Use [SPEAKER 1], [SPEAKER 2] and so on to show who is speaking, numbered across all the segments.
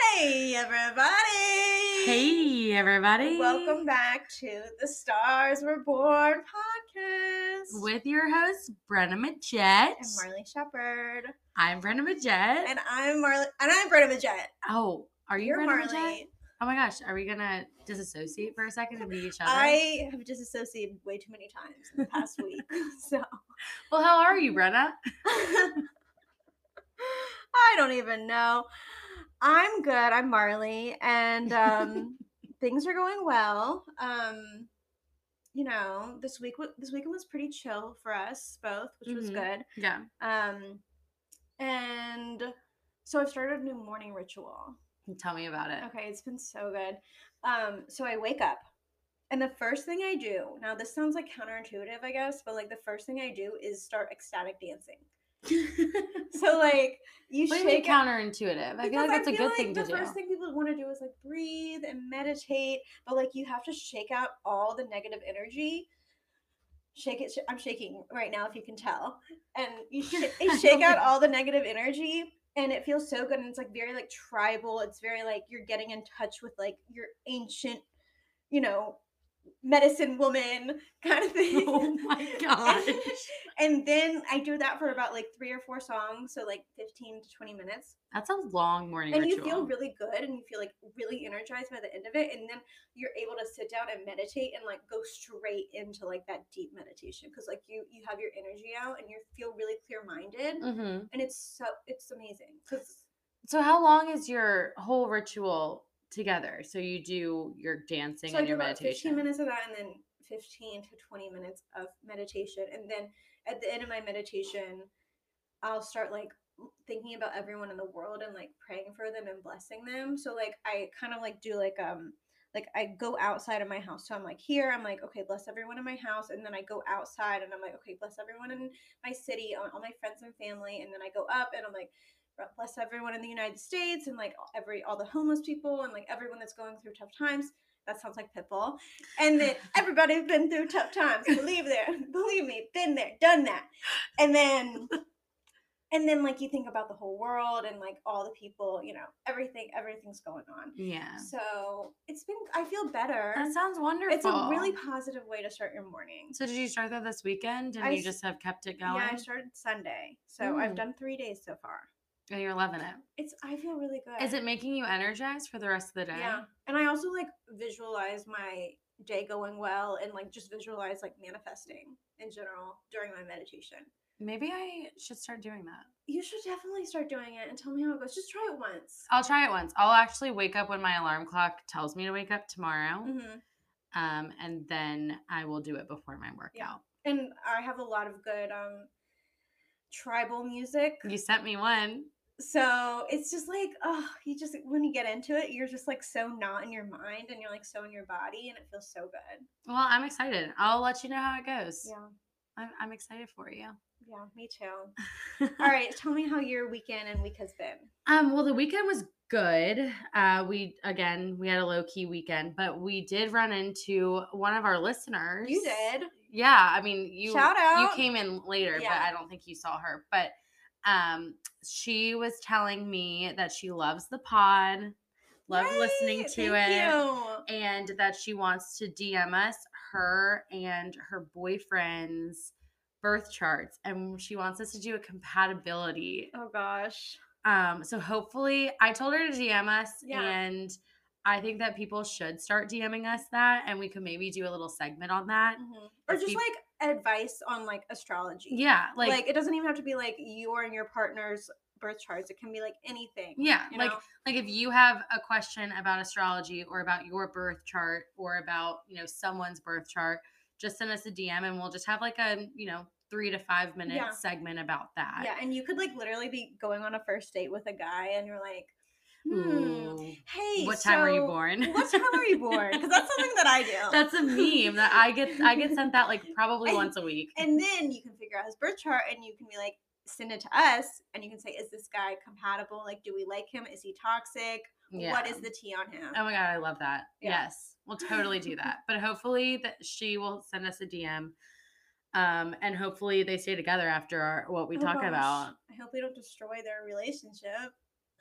[SPEAKER 1] Hey everybody!
[SPEAKER 2] Hey, everybody.
[SPEAKER 1] Welcome back to the Stars Were Born podcast
[SPEAKER 2] With your host, Brenna Magette.
[SPEAKER 1] and Marlee Shepherd,
[SPEAKER 2] I'm Brenna Magette.
[SPEAKER 1] and I'm Marlee, and I'm Britta Magette.
[SPEAKER 2] oh, are you
[SPEAKER 1] You're
[SPEAKER 2] Brenna
[SPEAKER 1] Magette?
[SPEAKER 2] Oh my gosh, are we gonna disassociate for a second and be each other?
[SPEAKER 1] I have disassociated way too many times in the past week, so
[SPEAKER 2] Well, how are you, Brenna?
[SPEAKER 1] I don't even know. I'm good. I'm Marlee, and um, things are going well. Um, you know, this week this weekend was pretty chill for us both, which was
[SPEAKER 2] Mhm.
[SPEAKER 1] good.
[SPEAKER 2] Yeah.
[SPEAKER 1] Um, and so I've started a new morning ritual.
[SPEAKER 2] Tell me about it.
[SPEAKER 1] Okay, it's been so good. Um, so I wake up, and the first thing I do now this sounds like counterintuitive, I guess, but like the first thing I do is start ecstatic dancing. So like you
[SPEAKER 2] what you
[SPEAKER 1] shake
[SPEAKER 2] counterintuitive? I feel like that's a good
[SPEAKER 1] like
[SPEAKER 2] thing to do.
[SPEAKER 1] the first thing people want to do is like breathe and meditate, but like you have to shake out all the negative energy. Shake it. sh- I'm shaking right now, if you can tell. And you, sh- you shake out all the negative energy, and it feels so good. And it's like very like tribal. It's very like you're getting in touch with like your ancient, you know, medicine woman kind of thing.
[SPEAKER 2] oh my gosh.
[SPEAKER 1] and then I do that for about like three or four songs, so like 15 to 20 minutes
[SPEAKER 2] That's a long morning
[SPEAKER 1] and
[SPEAKER 2] ritual.
[SPEAKER 1] you feel really good and you feel like really energized by the end of it and then you're able to sit down and meditate and like go straight into like that deep meditation because like you you have your energy out and you feel really clear minded
[SPEAKER 2] hmm
[SPEAKER 1] and it's so it's amazing because
[SPEAKER 2] So how long is your whole ritual together? So you do your dancing
[SPEAKER 1] so I
[SPEAKER 2] and
[SPEAKER 1] do
[SPEAKER 2] your
[SPEAKER 1] about 15
[SPEAKER 2] meditation.
[SPEAKER 1] minutes of that and then 15 to 20 minutes of meditation and then at the end of my meditation I'll start like thinking about everyone in the world and like praying for them and blessing them. So like I kind of like do like um like I go outside of my house. So I'm like here, I'm like, okay, bless everyone in my house. And then I go outside and I'm like, okay, bless everyone in my city, all my friends and family. And then I go up and I'm like, bless everyone in the United States and like every all the homeless people and like everyone that's going through tough times. That sounds like Pitbull. And then everybody's been through tough times. Believe there, believe me, been there, done that. And then and then like you think about the whole world and like all the people, you know, everything, everything's going on.
[SPEAKER 2] Yeah.
[SPEAKER 1] So it's been I feel better.
[SPEAKER 2] That sounds wonderful.
[SPEAKER 1] It's a really positive way to start your morning.
[SPEAKER 2] So did you start that this weekend and
[SPEAKER 1] I
[SPEAKER 2] you just have kept it going?
[SPEAKER 1] Yeah, I started Sunday. So I've
[SPEAKER 2] Mm.
[SPEAKER 1] done three days so far.
[SPEAKER 2] And you're loving it.
[SPEAKER 1] It's I feel really good.
[SPEAKER 2] Is it making you energized for the rest of the day?
[SPEAKER 1] Yeah. And I also like visualize my day going well and like just visualize like manifesting in general during my meditation.
[SPEAKER 2] Maybe I should start doing that.
[SPEAKER 1] You should definitely start doing it and tell me how it goes. Just try it once.
[SPEAKER 2] I'll try it once. I'll actually wake up when my alarm clock tells me to wake up tomorrow.
[SPEAKER 1] hmm
[SPEAKER 2] Um, and then I will do it before my workout.
[SPEAKER 1] And I have a lot of good um tribal music.
[SPEAKER 2] You sent me one.
[SPEAKER 1] So it's just like, oh, you just when you get into it, you're just like so not in your mind and you're like so in your body and it feels so good.
[SPEAKER 2] Well, I'm excited. I'll let you know how it goes.
[SPEAKER 1] Yeah.
[SPEAKER 2] I'm, I'm excited for you.
[SPEAKER 1] Yeah, me too. All right, tell me how your weekend and week has been.
[SPEAKER 2] Um, well, the weekend was good. Uh, we again we had a low key weekend, but we did run into one of our listeners.
[SPEAKER 1] You did.
[SPEAKER 2] Yeah, I mean you
[SPEAKER 1] Shout out.
[SPEAKER 2] you came in later, but I don't think you saw her. But um she was telling me that she loves the pod, loved listening to it,
[SPEAKER 1] you.
[SPEAKER 2] and that she wants to DM us her and her boyfriend's birth charts and she wants us to do a compatibility
[SPEAKER 1] Oh gosh.
[SPEAKER 2] um, so hopefully, I told her to DM us,
[SPEAKER 1] Yeah.
[SPEAKER 2] and I think that people should start DMing us that, and we could maybe do a little segment on that.
[SPEAKER 1] Or just like advice on like astrology.
[SPEAKER 2] Yeah,
[SPEAKER 1] Like,
[SPEAKER 2] like,
[SPEAKER 1] it doesn't even have to be like your and your partner's birth charts. It can be like anything.
[SPEAKER 2] yeah,
[SPEAKER 1] you
[SPEAKER 2] like
[SPEAKER 1] know?
[SPEAKER 2] like if you have a question about astrology or about your birth chart or about you know someone's birth chart, just send us a DM, and we'll just have like a you know three to five minute
[SPEAKER 1] Yeah.
[SPEAKER 2] segment about that.
[SPEAKER 1] Yeah, and you could like literally be going on a first date with a guy, and you're like, hmm, hey,
[SPEAKER 2] What time were you born?
[SPEAKER 1] What time are you born? Because that's something that I do.
[SPEAKER 2] That's a meme that I get. I get sent that like probably
[SPEAKER 1] And-
[SPEAKER 2] once a week.
[SPEAKER 1] and then you can figure out his birth chart, and you can be like, send it to us, and you can say, is this guy compatible? Like, do we like him? Is he toxic?
[SPEAKER 2] Yeah.
[SPEAKER 1] what is the tea on him.
[SPEAKER 2] Oh my god, I love that.
[SPEAKER 1] Yeah.
[SPEAKER 2] Yes, we'll totally do that. But hopefully that she will send us a DM, um, and hopefully they stay together after our, what we
[SPEAKER 1] Oh
[SPEAKER 2] talk
[SPEAKER 1] gosh,
[SPEAKER 2] about.
[SPEAKER 1] I hope we don't destroy their relationship.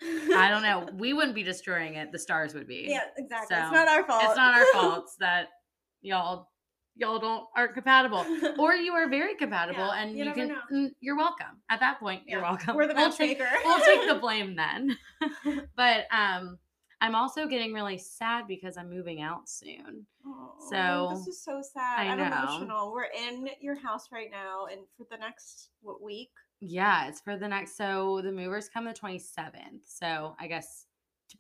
[SPEAKER 2] I don't know. We wouldn't be destroying it. The stars would be.
[SPEAKER 1] yeah, exactly.
[SPEAKER 2] So,
[SPEAKER 1] it's not our fault.
[SPEAKER 2] It's not our faults that y'all y'all don't aren't compatible, or you are very compatible,
[SPEAKER 1] Yeah,
[SPEAKER 2] and
[SPEAKER 1] you
[SPEAKER 2] you, can.
[SPEAKER 1] know.
[SPEAKER 2] mm, You're welcome. At that point, you're welcome.
[SPEAKER 1] We're the
[SPEAKER 2] We'll take- we'll take the blame then. but um, I'm also getting really sad because I'm moving out soon.
[SPEAKER 1] Oh,
[SPEAKER 2] So,
[SPEAKER 1] this is so sad.
[SPEAKER 2] I
[SPEAKER 1] I'm emotional. We're in your house right now, and for the next what week?
[SPEAKER 2] Yeah, it's for the next. So the movers come the 27th. So I guess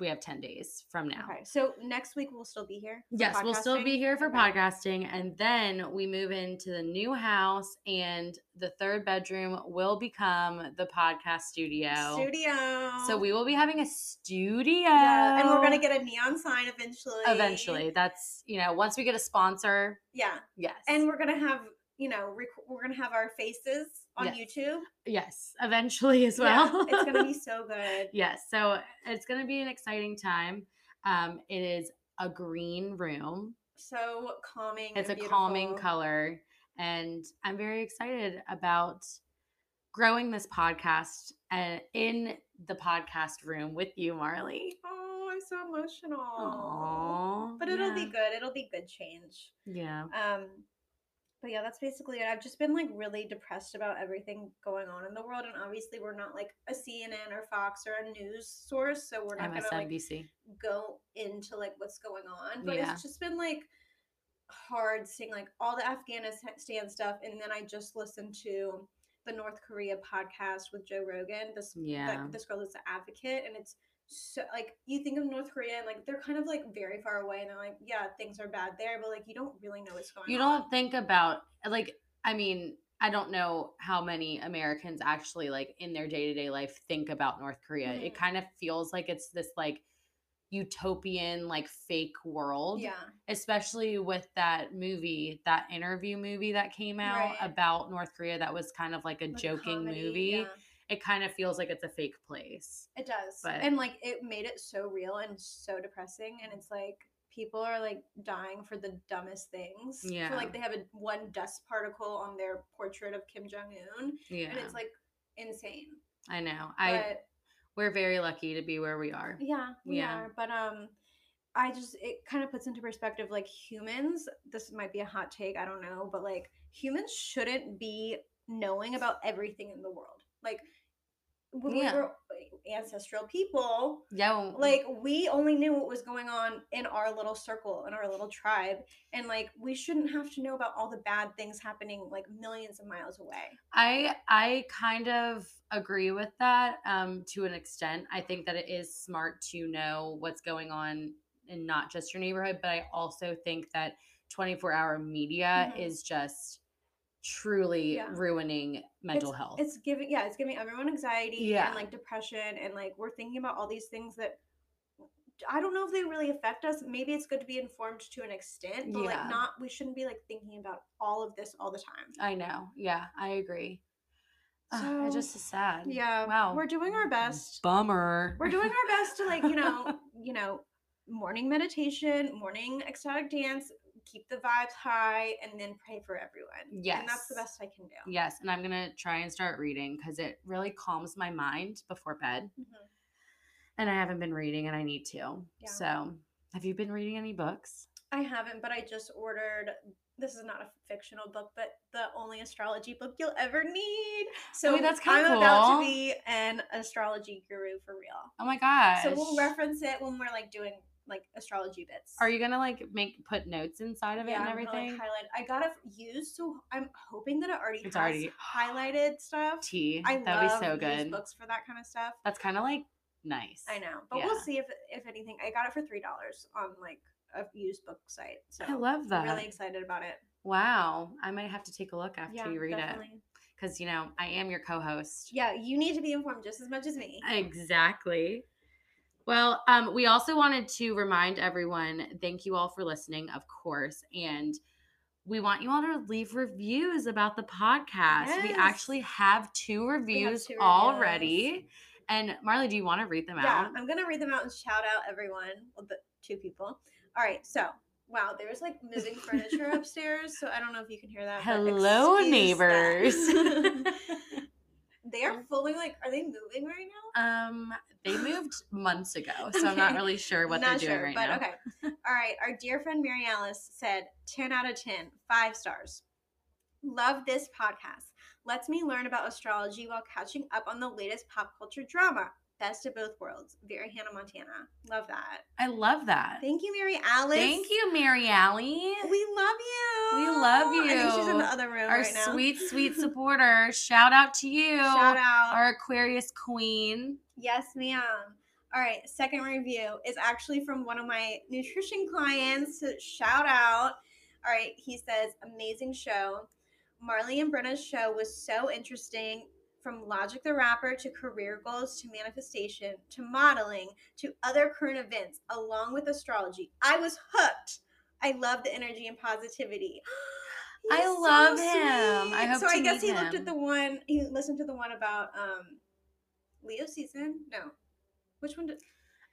[SPEAKER 2] we have 10 days from now.
[SPEAKER 1] Okay, so next week we'll still be here.
[SPEAKER 2] Yes, we'll still be here for
[SPEAKER 1] Okay.
[SPEAKER 2] podcasting. And then we move into the new house, and the third bedroom will become the podcast studio.
[SPEAKER 1] Studio.
[SPEAKER 2] So we will be having a studio.
[SPEAKER 1] Yeah, and we're gonna get a neon sign eventually.
[SPEAKER 2] eventually. That's, you know, once we get a sponsor,
[SPEAKER 1] Yeah,
[SPEAKER 2] yes.
[SPEAKER 1] and we're gonna have you know rec- we're gonna have our faces on
[SPEAKER 2] Yes.
[SPEAKER 1] YouTube
[SPEAKER 2] yes, eventually as
[SPEAKER 1] Yeah,
[SPEAKER 2] well.
[SPEAKER 1] it's gonna be so good.
[SPEAKER 2] yes so it's going to be an exciting time um it is a green room
[SPEAKER 1] So calming.
[SPEAKER 2] it's a calming color and i'm very excited about growing this podcast and in the podcast room with you marlee
[SPEAKER 1] Oh, I'm so emotional.
[SPEAKER 2] Aww,
[SPEAKER 1] But it'll be good. It'll be good change.
[SPEAKER 2] yeah
[SPEAKER 1] Um, but yeah, that's basically it. I've just been like really depressed about everything going on in the world, and obviously we're not like a CNN or Fox or a news source, so we're not gonna like go into like what's going on. But
[SPEAKER 2] Yeah.
[SPEAKER 1] it's just been like hard seeing like all the Afghanistan stuff, and then I just listened to the North Korea podcast with Joe Rogan. This
[SPEAKER 2] yeah
[SPEAKER 1] that this girl is an advocate, and it's so like you think of North Korea and like they're kind of like very far away, and they're like, yeah, things are bad there, but like you don't really know what's going
[SPEAKER 2] you
[SPEAKER 1] on.
[SPEAKER 2] You don't think about like i mean i don't know how many americans actually like in their day-to-day life think about north korea it
[SPEAKER 1] Mhm.
[SPEAKER 2] kind of feels like it's this like utopian like fake world
[SPEAKER 1] Yeah,
[SPEAKER 2] especially with that movie that interview movie that came out
[SPEAKER 1] Right.
[SPEAKER 2] about north korea that was kind of like a
[SPEAKER 1] like
[SPEAKER 2] joking
[SPEAKER 1] comedy,
[SPEAKER 2] movie
[SPEAKER 1] yeah.
[SPEAKER 2] It kind of feels like it's a fake place
[SPEAKER 1] It does.
[SPEAKER 2] But-
[SPEAKER 1] and like it made it so real and so depressing. And it's like people are like dying for the dumbest things.
[SPEAKER 2] Yeah.
[SPEAKER 1] So like they have a one dust particle on their portrait of Kim Jong Un.
[SPEAKER 2] yeah
[SPEAKER 1] And it's like insane.
[SPEAKER 2] i know i we're very lucky to be where we are
[SPEAKER 1] yeah, we
[SPEAKER 2] Yeah.
[SPEAKER 1] are. But um I just it kind of puts into perspective like humans, this might be a hot take, I don't know, but like humans shouldn't be knowing about everything in the world. Like when
[SPEAKER 2] Yeah.
[SPEAKER 1] we were ancestral people,
[SPEAKER 2] yeah
[SPEAKER 1] like we only knew what was going on in our little circle in our little tribe and like we shouldn't have to know about all the bad things happening like millions of miles away
[SPEAKER 2] I I kind of agree with that um to an extent. I think that it is smart to know what's going on in not just your neighborhood, but I also think that 24-hour media
[SPEAKER 1] Mhm.
[SPEAKER 2] is just truly
[SPEAKER 1] Yeah.
[SPEAKER 2] ruining mental
[SPEAKER 1] it's,
[SPEAKER 2] health.
[SPEAKER 1] it's giving yeah it's giving everyone anxiety
[SPEAKER 2] Yeah.
[SPEAKER 1] and like depression and like we're thinking about all these things that I don't know if they really affect us. Maybe it's good to be informed to an extent, but
[SPEAKER 2] Yeah.
[SPEAKER 1] like not we shouldn't be like thinking about all of this all the time.
[SPEAKER 2] I know. Yeah, I agree. Ugh, it just is sad.
[SPEAKER 1] Yeah.
[SPEAKER 2] Wow.
[SPEAKER 1] We're doing our best.
[SPEAKER 2] Bummer.
[SPEAKER 1] we're doing our best to like you know you know morning meditation morning ecstatic dance keep the vibes high and then pray for everyone and that's the best i can do
[SPEAKER 2] Yes, and I'm gonna try and start reading because it really calms my mind before bed.
[SPEAKER 1] Mhm.
[SPEAKER 2] And I haven't been reading, and I need to.
[SPEAKER 1] Yeah.
[SPEAKER 2] So, have you been reading any books?
[SPEAKER 1] i haven't but i just ordered this is not a fictional book but the only astrology book you'll ever need so
[SPEAKER 2] Wait, that's kinda
[SPEAKER 1] i'm about to be an astrology guru for real
[SPEAKER 2] Oh my gosh!
[SPEAKER 1] so we'll reference it when we're like doing like astrology bits
[SPEAKER 2] Are you gonna like make put notes inside of it
[SPEAKER 1] yeah,
[SPEAKER 2] and
[SPEAKER 1] I'm gonna,
[SPEAKER 2] everything?
[SPEAKER 1] like, highlight. I got it used, so I'm hoping that it already
[SPEAKER 2] It's
[SPEAKER 1] has
[SPEAKER 2] already-
[SPEAKER 1] highlighted stuff.
[SPEAKER 2] Tea.
[SPEAKER 1] I
[SPEAKER 2] That'd
[SPEAKER 1] love
[SPEAKER 2] be so good.
[SPEAKER 1] books for that kind of stuff.
[SPEAKER 2] That's kind of like nice.
[SPEAKER 1] I know, but
[SPEAKER 2] Yeah.
[SPEAKER 1] we'll see if if anything. I got it for three dollars on like a used book site. So
[SPEAKER 2] I love that.
[SPEAKER 1] I'm really excited about it.
[SPEAKER 2] Wow. I might have to take a look after
[SPEAKER 1] yeah,
[SPEAKER 2] you read it because you know I am your co-host.
[SPEAKER 1] Yeah, you need to be informed just as much as me.
[SPEAKER 2] Exactly. Well, um, we also wanted to remind everyone thank you all for listening, of course. And we want you all to leave reviews about the podcast. We actually have two reviews
[SPEAKER 1] two
[SPEAKER 2] already. And Marlee, do you want to read them
[SPEAKER 1] Yeah,
[SPEAKER 2] out?
[SPEAKER 1] I'm gonna read them out and shout out everyone. Well, the two people. All right, so wow, there's like moving furniture upstairs, so I don't know if you can hear that.
[SPEAKER 2] Hello, neighbors.
[SPEAKER 1] that. they are fully like, are they moving right now?
[SPEAKER 2] um, they moved months ago, so I'm not really sure what
[SPEAKER 1] Not
[SPEAKER 2] they're doing
[SPEAKER 1] sure,
[SPEAKER 2] right
[SPEAKER 1] but
[SPEAKER 2] now.
[SPEAKER 1] okay. All right, our dear friend Mary Alice said 10 out of 10, five stars. Love this podcast. Lets me learn about astrology while catching up on the latest pop culture drama. Best of both worlds. Very Hannah Montana. Love that.
[SPEAKER 2] I love that.
[SPEAKER 1] Thank you, Mary Alice.
[SPEAKER 2] Thank you, Mary Alley.
[SPEAKER 1] We love you.
[SPEAKER 2] We love
[SPEAKER 1] I think she's in
[SPEAKER 2] you.
[SPEAKER 1] the other room
[SPEAKER 2] Our
[SPEAKER 1] right now.
[SPEAKER 2] sweet, sweet supporter. Shout out to you.
[SPEAKER 1] Shout out.
[SPEAKER 2] Our Aquarius queen.
[SPEAKER 1] Yes, ma'am. All right, second review is actually from one of my nutrition clients. Shout out. All right, he says, amazing show. Marlee and Brenna's show was so interesting from Logic the Rapper to career goals to manifestation to modeling to other current events, along with astrology. I was hooked. I love the energy and positivity.
[SPEAKER 2] I
[SPEAKER 1] so
[SPEAKER 2] love him. I hope
[SPEAKER 1] so. I guess he looked at the one. He listened to the one about um Leo season. No, which one did?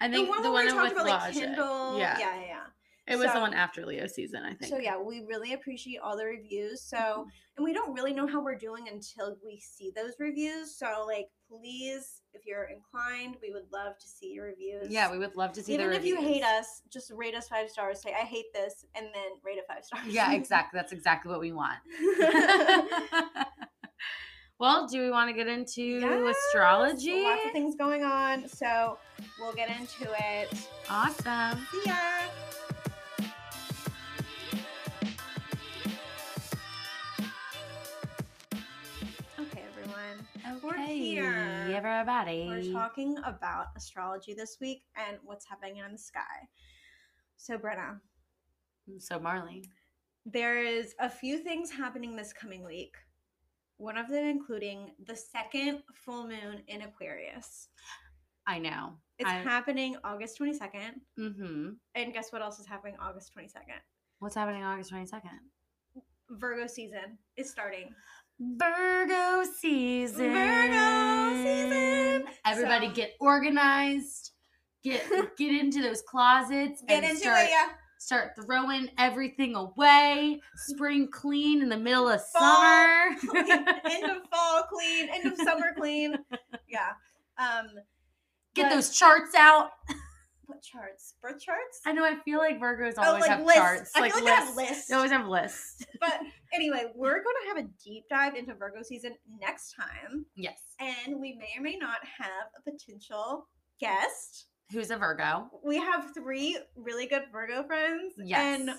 [SPEAKER 2] I think
[SPEAKER 1] the one
[SPEAKER 2] the one
[SPEAKER 1] we talked about like
[SPEAKER 2] Logic.
[SPEAKER 1] Kindle.
[SPEAKER 2] Yeah.
[SPEAKER 1] yeah, yeah.
[SPEAKER 2] It was
[SPEAKER 1] So-
[SPEAKER 2] the one after Leo season, I think.
[SPEAKER 1] So yeah, we really appreciate all the reviews. So
[SPEAKER 2] Mm-hmm.
[SPEAKER 1] and we don't really know how we're doing until we see those reviews. So like, please, if you're inclined, we would love to see your reviews.
[SPEAKER 2] Yeah, we would love to see
[SPEAKER 1] Even if you hate us, just rate us five stars. Say I hate this, and then rate it five stars.
[SPEAKER 2] Yeah, exactly. That's exactly what we want. well, do we want to get into
[SPEAKER 1] Yes,
[SPEAKER 2] astrology?
[SPEAKER 1] Lots of things going on. So we'll get into it.
[SPEAKER 2] Awesome.
[SPEAKER 1] See ya. Everyone. We're
[SPEAKER 2] Okay,
[SPEAKER 1] here.
[SPEAKER 2] everybody.
[SPEAKER 1] We're talking about astrology this week and what's happening in the sky. So, Brenna,
[SPEAKER 2] So, Marlee.
[SPEAKER 1] there is a few things happening this coming week. One of them including the second full moon in Aquarius.
[SPEAKER 2] I know.
[SPEAKER 1] It's
[SPEAKER 2] I,
[SPEAKER 1] happening August 22nd.
[SPEAKER 2] mm-hmm.
[SPEAKER 1] And guess what else is happening August 22nd?
[SPEAKER 2] What's happening August 22nd?
[SPEAKER 1] Virgo season is starting.
[SPEAKER 2] Virgo season.
[SPEAKER 1] Virgo season.
[SPEAKER 2] Everybody
[SPEAKER 1] So-
[SPEAKER 2] get organized. Get get into those closets
[SPEAKER 1] Get
[SPEAKER 2] and
[SPEAKER 1] into
[SPEAKER 2] start
[SPEAKER 1] it, yeah.
[SPEAKER 2] start throwing everything away. Spring clean in the middle of
[SPEAKER 1] Fall
[SPEAKER 2] summer.
[SPEAKER 1] end of fall clean, end of summer clean. Yeah. Um
[SPEAKER 2] Get
[SPEAKER 1] but-
[SPEAKER 2] those charts out.
[SPEAKER 1] What charts? Birth charts?
[SPEAKER 2] I know. I feel like Virgos
[SPEAKER 1] Oh,
[SPEAKER 2] always
[SPEAKER 1] like
[SPEAKER 2] have
[SPEAKER 1] lists.
[SPEAKER 2] charts.
[SPEAKER 1] I
[SPEAKER 2] like
[SPEAKER 1] feel like they have
[SPEAKER 2] lists.
[SPEAKER 1] lists.
[SPEAKER 2] They always have lists.
[SPEAKER 1] But anyway, we're going to have a deep dive into Virgo season next time,
[SPEAKER 2] Yes.
[SPEAKER 1] and we may or may not have a potential guest.
[SPEAKER 2] Who's a Virgo?
[SPEAKER 1] We have three really good Virgo friends,
[SPEAKER 2] Yes.
[SPEAKER 1] and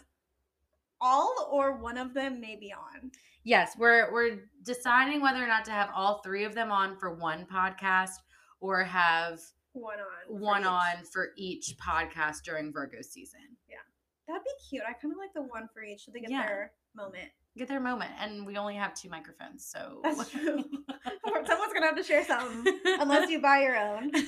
[SPEAKER 1] all or one of them may be on.
[SPEAKER 2] Yes, we're we're deciding whether or not to have all three of them on for one podcast or have
[SPEAKER 1] One on.
[SPEAKER 2] one
[SPEAKER 1] each.
[SPEAKER 2] on for each podcast during Virgo season. Yeah.
[SPEAKER 1] That'd be cute. I kind of like the one for each so they get
[SPEAKER 2] Yeah.
[SPEAKER 1] their moment.
[SPEAKER 2] Get their moment, and we only have two microphones, so
[SPEAKER 1] That's true. Someone's gonna have to share something unless you buy your own.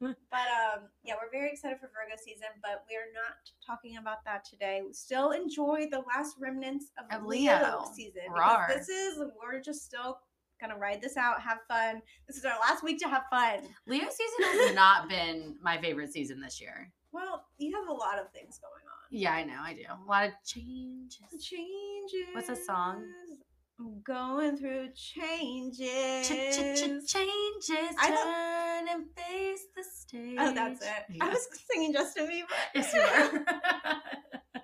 [SPEAKER 1] But um, yeah, we're very excited for Virgo season, but we're not talking about that today. We still enjoy the last remnants of,
[SPEAKER 2] Of
[SPEAKER 1] Leo,
[SPEAKER 2] Leo.
[SPEAKER 1] season.
[SPEAKER 2] Rawr.
[SPEAKER 1] Because this is we're just still gonna ride this out, have fun. This is our last week to have fun.
[SPEAKER 2] Leo season has not been my favorite season this year.
[SPEAKER 1] Well, you have a lot of things going on.
[SPEAKER 2] Yeah, I know, I do. A lot of changes.
[SPEAKER 1] Changes.
[SPEAKER 2] What's that song?
[SPEAKER 1] I'm going through changes.
[SPEAKER 2] Changes,
[SPEAKER 1] I
[SPEAKER 2] turn and face the stage.
[SPEAKER 1] Oh, that's it. I was singing Justin Bieber.
[SPEAKER 2] Yes, you are.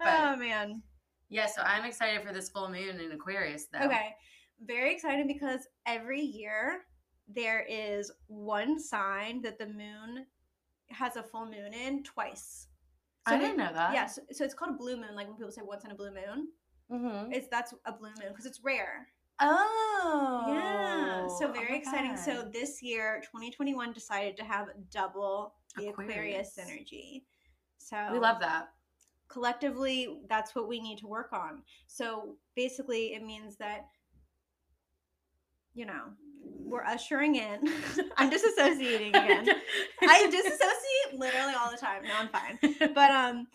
[SPEAKER 1] oh man.
[SPEAKER 2] yeah, so I'm excited for this full moon in Aquarius, though.
[SPEAKER 1] Okay. Very excited because every year there is one sign that the moon has a full moon in twice.
[SPEAKER 2] I didn't know that.
[SPEAKER 1] Yeah, so, so it's called a blue moon. Like when people say once in a blue moon,
[SPEAKER 2] Mm-hmm.
[SPEAKER 1] it's that's a blue moon because it's rare.
[SPEAKER 2] Oh.
[SPEAKER 1] yeah, so
[SPEAKER 2] oh
[SPEAKER 1] very
[SPEAKER 2] my
[SPEAKER 1] exciting. So this year, 2021 decided to have double the Aquarius,
[SPEAKER 2] Aquarius.
[SPEAKER 1] energy. So
[SPEAKER 2] we love that.
[SPEAKER 1] collectively that's what we need to work on so basically it means that you know we're ushering in. I'm disassociating again. i disassociate literally all the time. No i'm fine. But um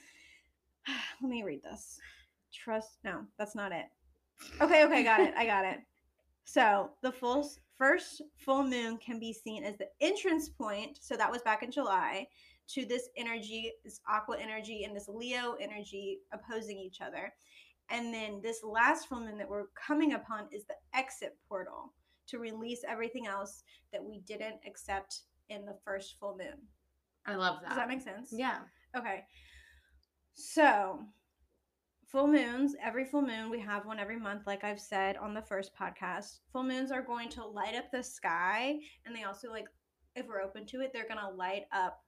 [SPEAKER 1] let me read this. Trust no that's not it. Okay okay got it. I got it. So the full first full moon can be seen as the entrance point. So that was back in July to this energy, this aqua energy and this Leo energy opposing each other. And then this last full moon that we're coming upon is the exit portal to release everything else that we didn't accept in the first full moon.
[SPEAKER 2] I love that.
[SPEAKER 1] Does that make sense?
[SPEAKER 2] yeah.
[SPEAKER 1] Okay. So, full moons, every full moon, we have one every month, like I've said on the first podcast. Full moons are going to light up the sky, and they also, like, if we're open to it, they're going to light up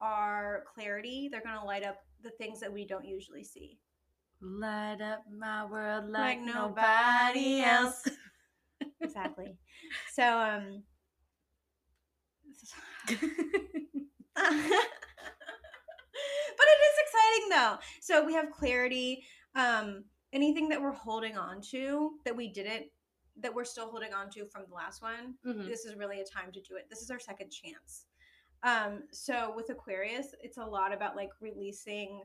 [SPEAKER 1] our clarity. They're going to light up the things that we don't usually see.
[SPEAKER 2] Light up my world like,
[SPEAKER 1] Like
[SPEAKER 2] nobody
[SPEAKER 1] nobody
[SPEAKER 2] else.
[SPEAKER 1] Exactly. so, um, but it is exciting though. So we have clarity. Um, anything that we're holding on to that we didn't, that we're still holding on to from the last one,
[SPEAKER 2] Mhm.
[SPEAKER 1] this is really a time to do it. This is our second chance. Um, so with Aquarius, it's a lot about like releasing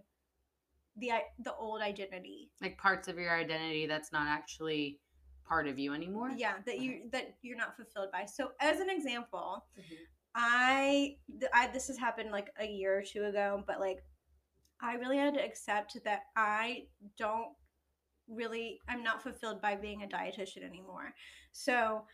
[SPEAKER 1] the the old identity.
[SPEAKER 2] Like parts of your identity that's not actually part of you anymore.
[SPEAKER 1] Yeah, that you that you're not fulfilled by. So as an example,
[SPEAKER 2] Mhm.
[SPEAKER 1] I, th- I this has happened like a year or two ago, but like I really had to accept that I don't really I'm not fulfilled by being a dietitian anymore. So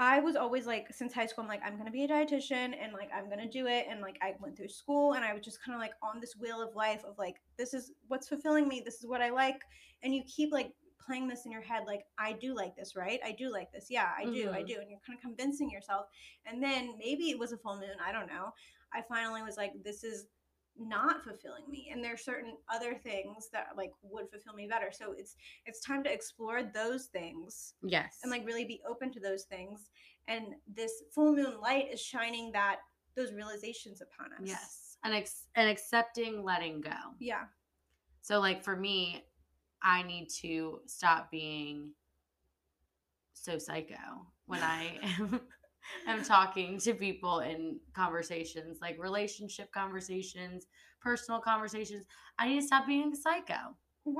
[SPEAKER 1] I was always like since high school I'm like I'm going to be a dietitian and like I'm going to do it and like I went through school and I was just kind of like on this wheel of life of like this is what's fulfilling me, this is what I like and you keep like playing this in your head like I do like this, right? I do like this. Yeah, I do. I
[SPEAKER 2] Mhm.
[SPEAKER 1] do. And you're kind of convincing yourself and then maybe it was a full moon, I don't know. I finally was like this is not fulfilling me and there's certain other things that like would fulfill me better. So it's it's time to explore those things
[SPEAKER 2] Yes.
[SPEAKER 1] and like really be open to those things and this full moon light is shining that those realizations upon us.
[SPEAKER 2] yes. And ex- and accepting letting go.
[SPEAKER 1] Yeah.
[SPEAKER 2] So like for me, I need to stop being so psycho when I am, am talking to people in conversations, like relationship conversations, personal conversations. I need to stop being psycho.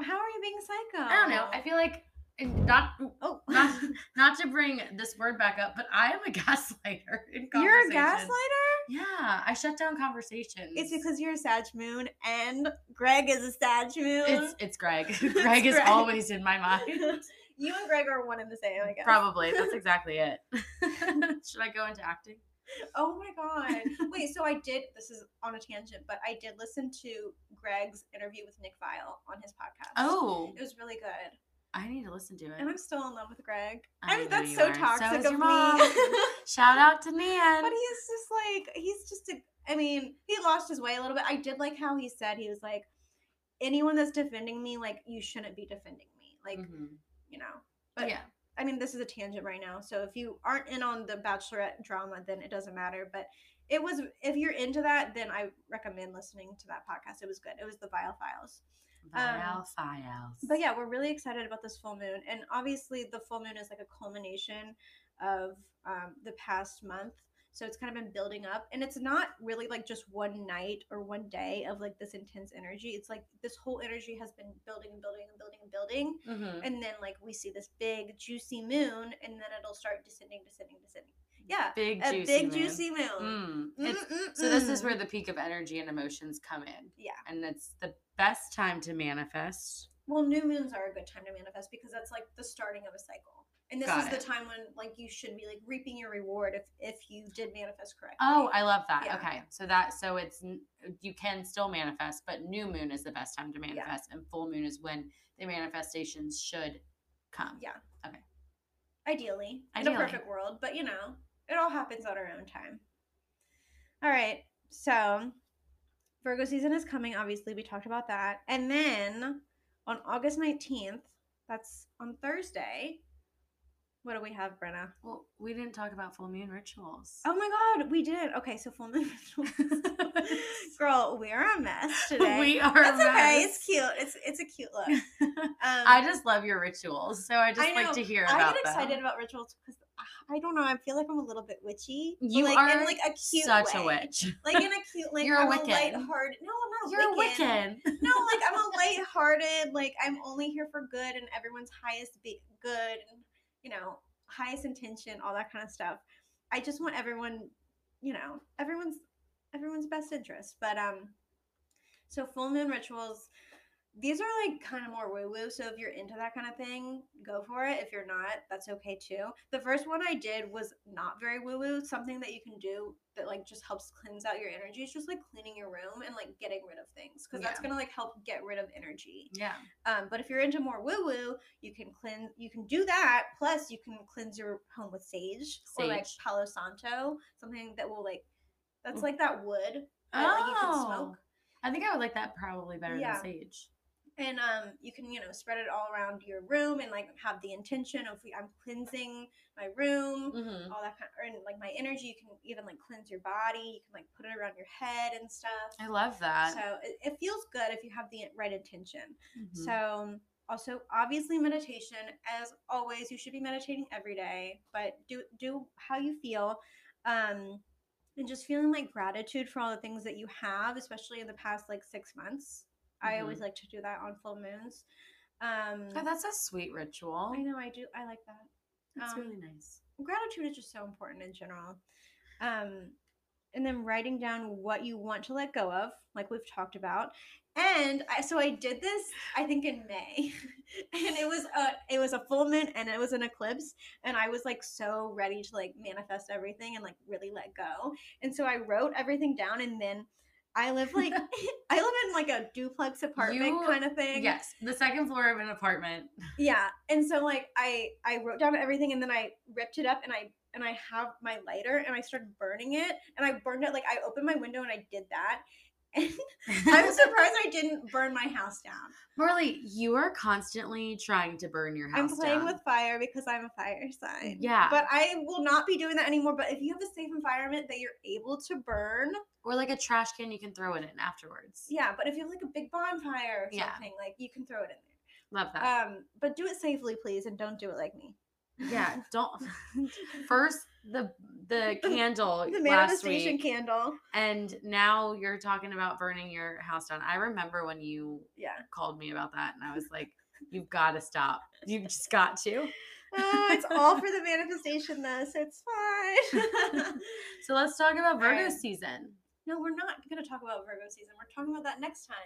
[SPEAKER 1] How are you being psycho?
[SPEAKER 2] I don't know. I feel like not
[SPEAKER 1] Oh,
[SPEAKER 2] not not to bring this word back up, but I am a gaslighter in
[SPEAKER 1] you're a gaslighter?
[SPEAKER 2] Yeah, I shut down conversations.
[SPEAKER 1] It's because you're a Sag moon and Greg is a Sag moon.
[SPEAKER 2] it's it's Greg.
[SPEAKER 1] It's
[SPEAKER 2] Greg is
[SPEAKER 1] Greg.
[SPEAKER 2] always in my mind.
[SPEAKER 1] you and Greg are one and the same, I guess.
[SPEAKER 2] Probably. That's exactly it. Should I go into acting?
[SPEAKER 1] Oh my god. Wait, so I did this is on a tangent, but I did listen to Greg's interview with Nick Viall on his podcast.
[SPEAKER 2] Oh,
[SPEAKER 1] It was really good.
[SPEAKER 2] I need to listen to it.
[SPEAKER 1] And I'm still in love with Greg.
[SPEAKER 2] I
[SPEAKER 1] I mean, that's so
[SPEAKER 2] are. So
[SPEAKER 1] toxic
[SPEAKER 2] is
[SPEAKER 1] of
[SPEAKER 2] your
[SPEAKER 1] me.
[SPEAKER 2] mom. Shout out to Nan.
[SPEAKER 1] but he's just like he's just a I mean, he lost his way a little bit. I did like how he said he was like anyone that's defending me, like you shouldn't be defending me. Like,
[SPEAKER 2] Mhm.
[SPEAKER 1] you know. But
[SPEAKER 2] yeah,
[SPEAKER 1] I mean, this is a tangent right now. So if you aren't in on the bachelorette drama, then it doesn't matter. But it was if you're into that, then I recommend listening to that podcast. It was good. It was the Viall Files.
[SPEAKER 2] Files.
[SPEAKER 1] But yeah, we're really excited about this full moon, and obviously the full moon is like a culmination of um, the past month. So it's kind of been building up, and it's not really like just one night or one day of like this intense energy. It's like this whole energy has been building and building and building and building,
[SPEAKER 2] Mhm.
[SPEAKER 1] and then like we see this big juicy moon, and then it'll start descending, descending, descending. Yeah,
[SPEAKER 2] big
[SPEAKER 1] a
[SPEAKER 2] juicy
[SPEAKER 1] big
[SPEAKER 2] moon.
[SPEAKER 1] juicy moon.
[SPEAKER 2] Mm.
[SPEAKER 1] Mm-mm-mm.
[SPEAKER 2] Mm, so this is where mm. the peak of energy and emotions come in,
[SPEAKER 1] yeah.
[SPEAKER 2] and it's the best time to manifest.
[SPEAKER 1] Well, new moons are a good time to manifest because that's like the starting of a cycle. And this
[SPEAKER 2] Got
[SPEAKER 1] is
[SPEAKER 2] it.
[SPEAKER 1] the time when like you should be like reaping your reward if if you did manifest correctly.
[SPEAKER 2] Oh, I love that.
[SPEAKER 1] Yeah.
[SPEAKER 2] Okay, so that so it's you can still manifest, but new moon is the best time to manifest, and full moon is when the manifestations should come.
[SPEAKER 1] Yeah.
[SPEAKER 2] Okay.
[SPEAKER 1] Ideally, in a perfect world, but you know, it all happens on our own time. All right. So, Virgo season is coming, obviously. We talked about that. And then on August 19th, that's on Thursday. What do we have, Brenna?
[SPEAKER 2] Well, we didn't talk about full moon rituals.
[SPEAKER 1] Oh my god, we did. Okay, so full moon rituals. Girl, we are a mess today.
[SPEAKER 2] we are.
[SPEAKER 1] That's
[SPEAKER 2] a
[SPEAKER 1] okay. It's cute. It's it's a cute look. Um,
[SPEAKER 2] I just love your rituals, so I just
[SPEAKER 1] I
[SPEAKER 2] like
[SPEAKER 1] know.
[SPEAKER 2] to hear about it.
[SPEAKER 1] I get excited
[SPEAKER 2] them.
[SPEAKER 1] about rituals because I don't know. I feel like I'm a little bit witchy.
[SPEAKER 2] You
[SPEAKER 1] like,
[SPEAKER 2] are
[SPEAKER 1] in like a cute
[SPEAKER 2] Such
[SPEAKER 1] way.
[SPEAKER 2] a witch.
[SPEAKER 1] Like in a cute, like
[SPEAKER 2] You're a
[SPEAKER 1] I'm
[SPEAKER 2] Wiccan.
[SPEAKER 1] lighthearted. No, I'm not a
[SPEAKER 2] You're a
[SPEAKER 1] Wiccan.
[SPEAKER 2] Wiccan.
[SPEAKER 1] No, like I'm a lighthearted. Like I'm only here for good and everyone's highest be- good. And you know, highest intention, all that kind of stuff. I just want everyone, you know, everyone's everyone's best interest. But um so full moon rituals these are like kind of more woo woo. So if you're into that kind of thing, go for it. If you're not, that's okay too. The first one I did was not very woo woo. Something that you can do that like just helps cleanse out your energy is just like cleaning your room and like getting rid of things because that's gonna like help get rid of energy.
[SPEAKER 2] Yeah.
[SPEAKER 1] Um, but if you're into more woo woo, you can cleanse. You can do that. Plus, you can cleanse your home with sage, or like Palo Santo, something that will like. That's
[SPEAKER 2] Mm.
[SPEAKER 1] like that wood that like, you can smoke.
[SPEAKER 2] I think I would like that probably better
[SPEAKER 1] Yeah.
[SPEAKER 2] than sage.
[SPEAKER 1] And um you can you know spread it all around your room and like have the intention of i'm cleansing my room
[SPEAKER 2] Mm-hmm.
[SPEAKER 1] all that kind of, and like my energy you can even like cleanse your body you can like put it around your head and stuff
[SPEAKER 2] I love that.
[SPEAKER 1] so it, it feels good if you have the right intention
[SPEAKER 2] Mhm.
[SPEAKER 1] so also obviously meditation as always you should be meditating every day but do do how you feel um and just feeling like gratitude for all the things that you have especially in the past like six months i always like to do that on full moons um
[SPEAKER 2] Oh, that's a sweet ritual.
[SPEAKER 1] i know i do i like that
[SPEAKER 2] That's
[SPEAKER 1] um,
[SPEAKER 2] really nice.
[SPEAKER 1] gratitude is just so important in general. Um, and then writing down what you want to let go of, like we've talked about. And I, so I did this, I think in May, and it was a it was a full moon and it was an eclipse, and I was like so ready to like manifest everything and like really let go. And so I wrote everything down, and then I live like I live in like a duplex apartment
[SPEAKER 2] You-
[SPEAKER 1] kind of thing.
[SPEAKER 2] Yes, the second floor of an apartment.
[SPEAKER 1] Yeah. And so like I I wrote down everything and then I ripped it up and I and I have my lighter and I started burning it and I burned it like I opened my window and I did that. I'm surprised I didn't burn my house down.
[SPEAKER 2] Marlee, you are constantly trying to burn your house down.
[SPEAKER 1] I'm playing
[SPEAKER 2] down.
[SPEAKER 1] with fire because I'm a fire sign.
[SPEAKER 2] Yeah.
[SPEAKER 1] But I will not be doing that anymore. But if you have a safe environment that you're able to burn,
[SPEAKER 2] or like a trash can you can throw it in afterwards.
[SPEAKER 1] yeah. But if you have like a big bonfire or
[SPEAKER 2] Yeah.
[SPEAKER 1] something, like you can throw it in there.
[SPEAKER 2] Love that.
[SPEAKER 1] Um, but do it safely, please, and don't do it like me.
[SPEAKER 2] Yeah, don't first the the candle
[SPEAKER 1] the manifestation
[SPEAKER 2] week,
[SPEAKER 1] candle.
[SPEAKER 2] and now you're talking about burning your house down. I remember when you
[SPEAKER 1] Yeah.
[SPEAKER 2] called me about that, and I was like, "You've got to stop. You've just got to."
[SPEAKER 1] Oh, it's all for the manifestation, though, so it's fine.
[SPEAKER 2] So let's talk about Virgo
[SPEAKER 1] Alright.
[SPEAKER 2] season.
[SPEAKER 1] no, we're not going to talk about Virgo season. We're talking about that next time.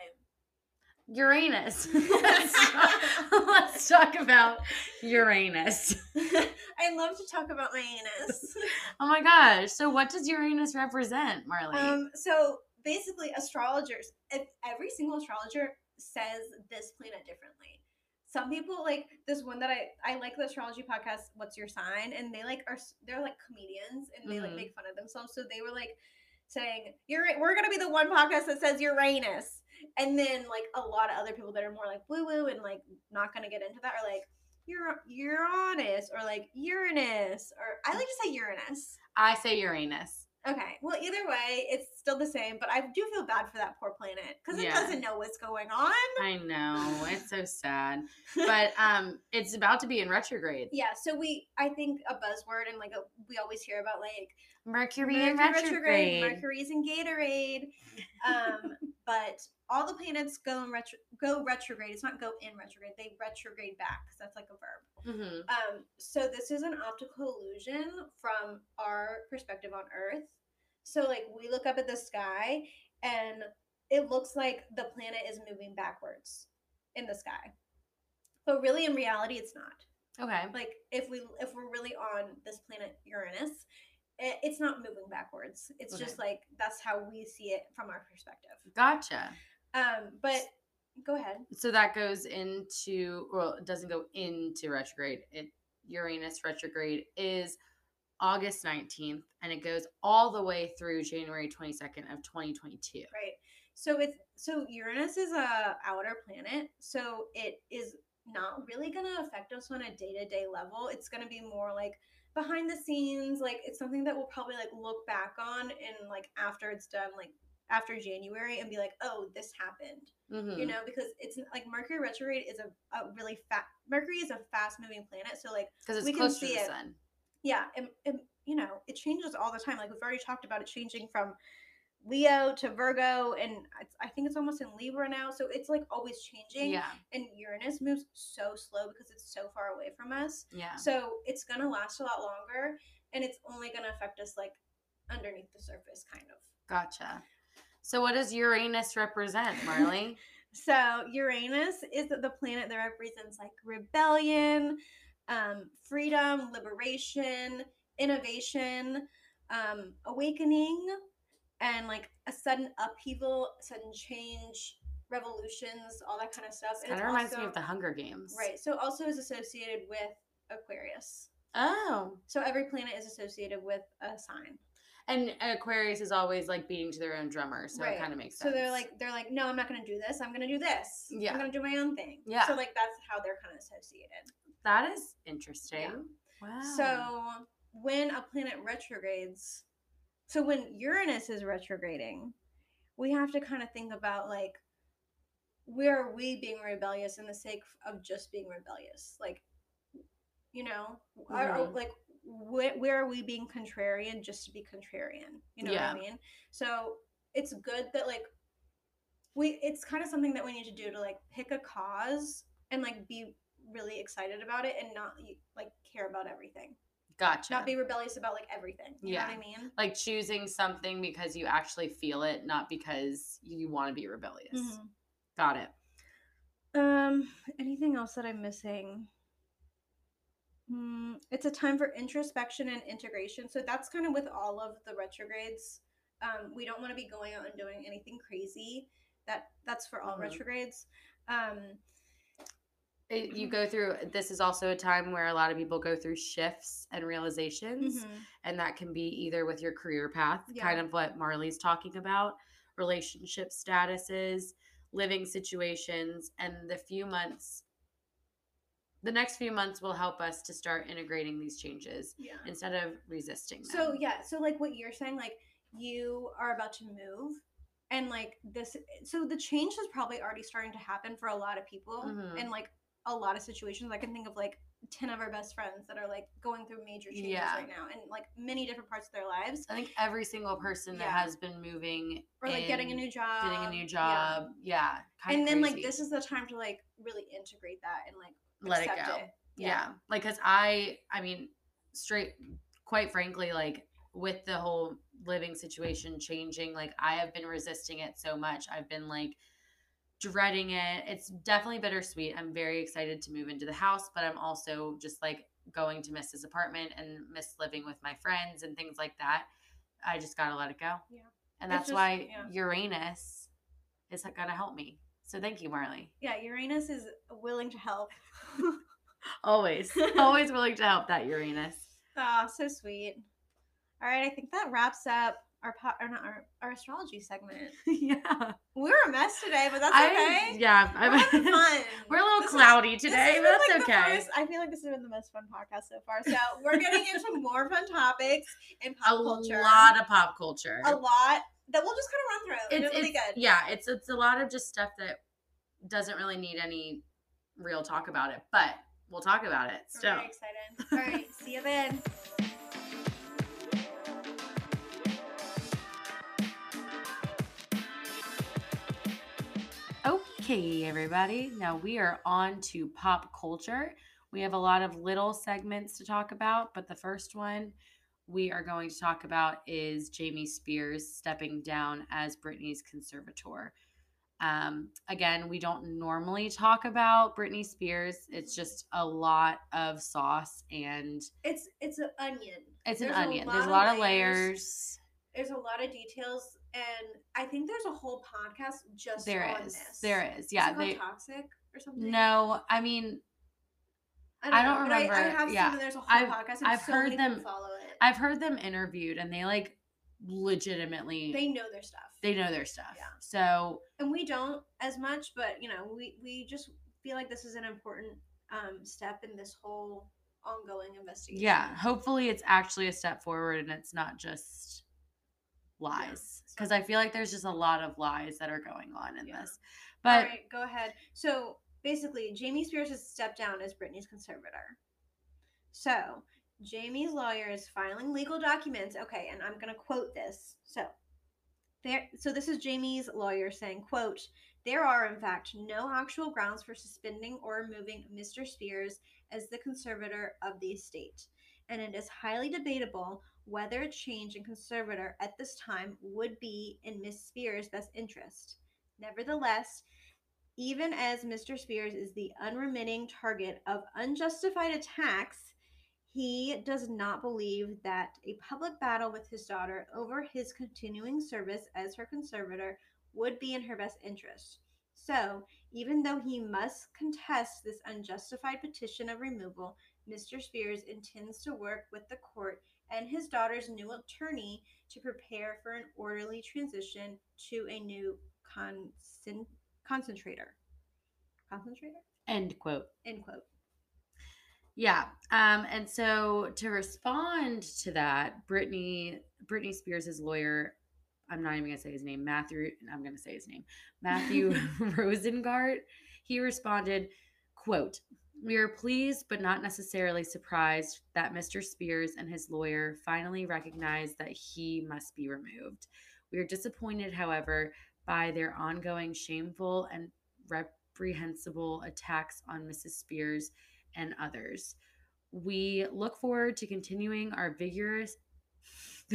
[SPEAKER 2] Uranus. let's, talk, about Uranus.
[SPEAKER 1] I love to talk about my anus.
[SPEAKER 2] Oh my gosh. So what does Uranus represent, Marlee?
[SPEAKER 1] um, so basically, astrologers, if every single astrologer says this planet differently. Some people like this one that I I like the astrology podcast. What's your sign? And they like are they're like comedians and they like
[SPEAKER 2] Mhm.
[SPEAKER 1] make fun of themselves. So they were like saying you're we're gonna be the one podcast that says Uranus, and then like a lot of other people that are more like woo woo and like not gonna get into that are like Ur- Uranus or like Uranus or I like to say Uranus.
[SPEAKER 2] I say Uranus.
[SPEAKER 1] Okay, well either way, it's still the same. But I do feel bad for that poor planet because it
[SPEAKER 2] Yeah.
[SPEAKER 1] doesn't know what's going on.
[SPEAKER 2] I know. It's so sad. But um it's about to be in retrograde.
[SPEAKER 1] yeah, so we I think a buzzword and like a, we always hear about like
[SPEAKER 2] Mercury, in
[SPEAKER 1] Mercury
[SPEAKER 2] retrograde.
[SPEAKER 1] Mercury's in Gatorade. Um, but all the planets go in retro go retrograde. It's not go in retrograde. They retrograde back because that's like a verb.
[SPEAKER 2] hmm
[SPEAKER 1] Um, so this is an optical illusion from our perspective on Earth. So like we look up at the sky and it looks like the planet is moving backwards in the sky. But really in reality it's not.
[SPEAKER 2] Okay.
[SPEAKER 1] Like if we if we're really on this planet Uranus, it's not moving backwards. It's just like that's how we see it from our perspective.
[SPEAKER 2] Gotcha.
[SPEAKER 1] Um, but go ahead.
[SPEAKER 2] So that goes into well, it doesn't go into retrograde. It Uranus retrograde is August 19th and it goes all the way through January 22nd of 2022.
[SPEAKER 1] Right. So it's so Uranus is a outer planet, so it is not really going to affect us on a day-to-day level. It's going to be more like behind the scenes, like it's something that we'll probably like look back on and like after it's done like after January and be like, "Oh, this happened."
[SPEAKER 2] Mhm.
[SPEAKER 1] You know, because it's like Mercury retrograde is a, a really fast Mercury is a fast-moving planet, so like
[SPEAKER 2] Because it's
[SPEAKER 1] we can
[SPEAKER 2] close to
[SPEAKER 1] see
[SPEAKER 2] the
[SPEAKER 1] it.
[SPEAKER 2] sun.
[SPEAKER 1] yeah, and, and, you know, it changes all the time. Like we've already talked about it changing from Leo to Virgo, and I think it's almost in Libra now. So it's like always changing.
[SPEAKER 2] Yeah.
[SPEAKER 1] And Uranus moves so slow because it's so far away from us.
[SPEAKER 2] Yeah.
[SPEAKER 1] So it's gonna last a lot longer, and it's only gonna affect us like underneath the surface, kind of.
[SPEAKER 2] Gotcha. So what does Uranus represent, Marlee?
[SPEAKER 1] So Uranus is the planet that represents like rebellion, um, freedom, liberation, innovation, um, awakening, and like a sudden upheaval, sudden change, revolutions, all that kind of stuff.
[SPEAKER 2] Kind of reminds me of the Hunger Games.
[SPEAKER 1] right. So also is associated with Aquarius.
[SPEAKER 2] Oh.
[SPEAKER 1] So every planet is associated with a sign.
[SPEAKER 2] And Aquarius is always like beating to their own drummer, so
[SPEAKER 1] Right.
[SPEAKER 2] it kind of makes sense.
[SPEAKER 1] So they're like they're like, no, I'm not gonna do this. I'm gonna do this.
[SPEAKER 2] Yeah.
[SPEAKER 1] I'm gonna do my own thing.
[SPEAKER 2] Yeah.
[SPEAKER 1] So like that's how they're kind of associated.
[SPEAKER 2] that is interesting. Wow.
[SPEAKER 1] So when a planet retrogrades, so when Uranus is retrograding, we have to kind of think about like where are we being rebellious in the sake of just being rebellious? Like, you know, are- are-
[SPEAKER 2] Mhm.
[SPEAKER 1] like wh- where are we being contrarian just to be contrarian? You know
[SPEAKER 2] Yeah.
[SPEAKER 1] what I mean? So it's good that like we it's kind of something that we need to do to like pick a cause and like be really excited about it and not like care about everything
[SPEAKER 2] gotcha.
[SPEAKER 1] not be rebellious about like everything. You
[SPEAKER 2] Yeah.
[SPEAKER 1] know what I mean?
[SPEAKER 2] like choosing something because you actually feel it, not because you want to be rebellious.
[SPEAKER 1] Mm-hmm.
[SPEAKER 2] Got it.
[SPEAKER 1] Um, anything else that I'm missing? Hmm, it's a time for introspection and integration. So that's kind of with all of the retrogrades. Um, we don't want to be going out and doing anything crazy. That that's for all
[SPEAKER 2] Mhm.
[SPEAKER 1] retrogrades. Um,
[SPEAKER 2] you go through this is also a time where a lot of people go through shifts and realizations
[SPEAKER 1] mhm.
[SPEAKER 2] and that can be either with your career path
[SPEAKER 1] Yeah.
[SPEAKER 2] kind of what marlee's talking about relationship statuses living situations and the few months the next few months will help us to start integrating these changes
[SPEAKER 1] Yeah.
[SPEAKER 2] instead of resisting them.
[SPEAKER 1] So yeah, so like what you're saying, like you are about to move, and like this, so the change is probably already starting to happen for a lot of people,
[SPEAKER 2] Mhm.
[SPEAKER 1] and like a lot of situations. I can think of like ten of our best friends that are like going through major changes
[SPEAKER 2] Yeah.
[SPEAKER 1] right now, in like many different parts of their lives,
[SPEAKER 2] I think every single person that
[SPEAKER 1] Yeah.
[SPEAKER 2] has been moving
[SPEAKER 1] or like getting a new job,
[SPEAKER 2] getting a new job, yeah, kind
[SPEAKER 1] and then like this is the time to like really integrate that and like
[SPEAKER 2] let it go.
[SPEAKER 1] it.
[SPEAKER 2] Yeah. Like, cause I, I mean, straight, quite frankly, like with the whole living situation changing, like I have been resisting it so much. I've been like dreading it. It's definitely bittersweet. I'm very excited to move into the house, but I'm also just like going to miss his apartment and miss living with my friends and things like that. I just gotta let it go.
[SPEAKER 1] Yeah.
[SPEAKER 2] And that's
[SPEAKER 1] just-
[SPEAKER 2] why
[SPEAKER 1] yeah.
[SPEAKER 2] Uranus is gonna help me. So thank you, Marlee.
[SPEAKER 1] Yeah, Uranus is willing to help.
[SPEAKER 2] Always, always willing to help that Uranus.
[SPEAKER 1] Oh, so sweet. All right, I think that wraps up our po- or not our, our astrology segment.
[SPEAKER 2] yeah.
[SPEAKER 1] We're a mess today, but that's
[SPEAKER 2] I-
[SPEAKER 1] okay.
[SPEAKER 2] yeah.
[SPEAKER 1] We're
[SPEAKER 2] I'm,
[SPEAKER 1] having fun.
[SPEAKER 2] we're a little
[SPEAKER 1] This
[SPEAKER 2] cloudy today, but that's
[SPEAKER 1] like,
[SPEAKER 2] okay.
[SPEAKER 1] I feel like this has been the most fun podcast so far. So we're getting into more fun topics in pop
[SPEAKER 2] a
[SPEAKER 1] culture.
[SPEAKER 2] A lot of pop culture.
[SPEAKER 1] a lot that we'll just kind of run through.
[SPEAKER 2] it's,
[SPEAKER 1] It's, really good.
[SPEAKER 2] Yeah, it's it's a lot of just stuff that doesn't really need any real talk about it, but we'll talk about it
[SPEAKER 1] We're
[SPEAKER 2] still.
[SPEAKER 1] very excited. All right, see you then.
[SPEAKER 2] Okay, everybody. Now we are on to pop culture. We have a lot of little segments to talk about, but the first one we are going to talk about is Jamie Spears stepping down as Britney's conservator. Um, again, we don't normally talk about Britney Spears. It's just a lot of sauce and
[SPEAKER 1] It's it's an onion.
[SPEAKER 2] it's an
[SPEAKER 1] There's
[SPEAKER 2] onion.
[SPEAKER 1] lot
[SPEAKER 2] There's a lot of
[SPEAKER 1] layers.
[SPEAKER 2] layers.
[SPEAKER 1] There's a lot of details, and I think there's a whole podcast just
[SPEAKER 2] There
[SPEAKER 1] on
[SPEAKER 2] is.
[SPEAKER 1] this.
[SPEAKER 2] There is.
[SPEAKER 1] Is
[SPEAKER 2] Yeah.
[SPEAKER 1] it
[SPEAKER 2] They
[SPEAKER 1] toxic or something.
[SPEAKER 2] no, I mean, I don't
[SPEAKER 1] know, but I, I
[SPEAKER 2] remember.
[SPEAKER 1] have
[SPEAKER 2] Yeah.
[SPEAKER 1] seen there's a whole
[SPEAKER 2] I've-
[SPEAKER 1] podcast.
[SPEAKER 2] I've
[SPEAKER 1] so
[SPEAKER 2] heard them-
[SPEAKER 1] follow it.
[SPEAKER 2] I've heard them interviewed and they like legitimately
[SPEAKER 1] they know their stuff,
[SPEAKER 2] they know their stuff.
[SPEAKER 1] Yeah.
[SPEAKER 2] So
[SPEAKER 1] and we don't as much. But you know, we we just feel like this is an important um, step in this whole ongoing investigation.
[SPEAKER 2] yeah, hopefully it's actually a step forward and it's not just lies.
[SPEAKER 1] so-
[SPEAKER 2] Because I feel like there's just a lot of lies that are going on in
[SPEAKER 1] Yeah.
[SPEAKER 2] this. But
[SPEAKER 1] right, go ahead. So basically, Jamie Spears has stepped down as Britney's conservator. So Jamie's lawyer is filing legal documents. Okay, and I'm going to quote this. So There, so this is Jamie's lawyer saying, quote, there are, in fact, no actual grounds for suspending or removing Mr. Spears as the conservator of the estate, and it is highly debatable whether a change in conservator at this time would be in Miss Spears' best interest. Nevertheless, even as Mr. Spears is the unremitting target of unjustified attacks, he does not believe that a public battle with his daughter over his continuing service as her conservator would be in her best interest. So, even though he must contest this unjustified petition of removal, Mr. Spears intends to work with the court and his daughter's new attorney to prepare for an orderly transition to a new concent- concentrator. Concentrator?
[SPEAKER 2] End quote.
[SPEAKER 1] End quote.
[SPEAKER 2] Yeah. Um, and so to respond to that, Brittany Britney Spears' lawyer, I'm not even gonna say his name, Matthew, I'm gonna say his name, Matthew Rosengart, he responded, quote, we are pleased but not necessarily surprised that Mr. Spears and his lawyer finally recognized that he must be removed. We are disappointed, however, by their ongoing shameful and reprehensible attacks on Mrs. Spears and others. We look forward to continuing our vigorous.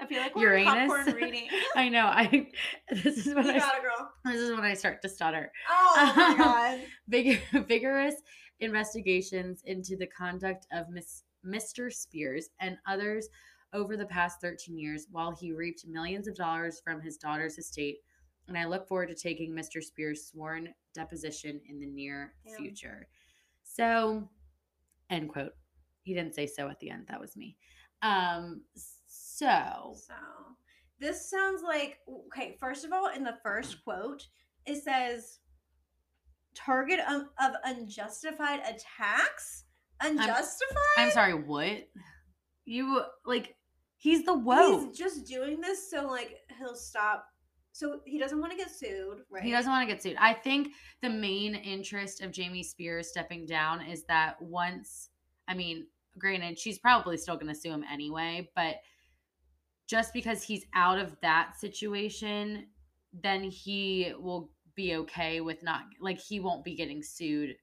[SPEAKER 1] I feel like we're
[SPEAKER 2] Uranus.
[SPEAKER 1] popcorn reading.
[SPEAKER 2] I know. I this is when
[SPEAKER 1] you
[SPEAKER 2] I
[SPEAKER 1] got it, girl.
[SPEAKER 2] this is when I start to stutter.
[SPEAKER 1] Oh my god.
[SPEAKER 2] Vig- vigorous investigations into the conduct of Miss, Mr. Spears and others over the past 13 years while he reaped millions of dollars from his daughter's estate. And I look forward to taking Mr. Spears' sworn deposition in the near future. So, end quote. He didn't say so at the end. That was me. Um, so,
[SPEAKER 1] So So this sounds like okay. First of all, in the first mm. quote, it says target of, of unjustified attacks. Unjustified.
[SPEAKER 2] I'm sorry, what? You like he's the woe.
[SPEAKER 1] He's just doing this so like he'll stop. So he doesn't want to get sued, right?
[SPEAKER 2] He doesn't want to get sued. I think the main interest of Jamie Spears stepping down is that once, I mean, granted, she's probably still going to sue him anyway, but just because he's out of that situation, then he will be okay with not, like, he won't be getting sued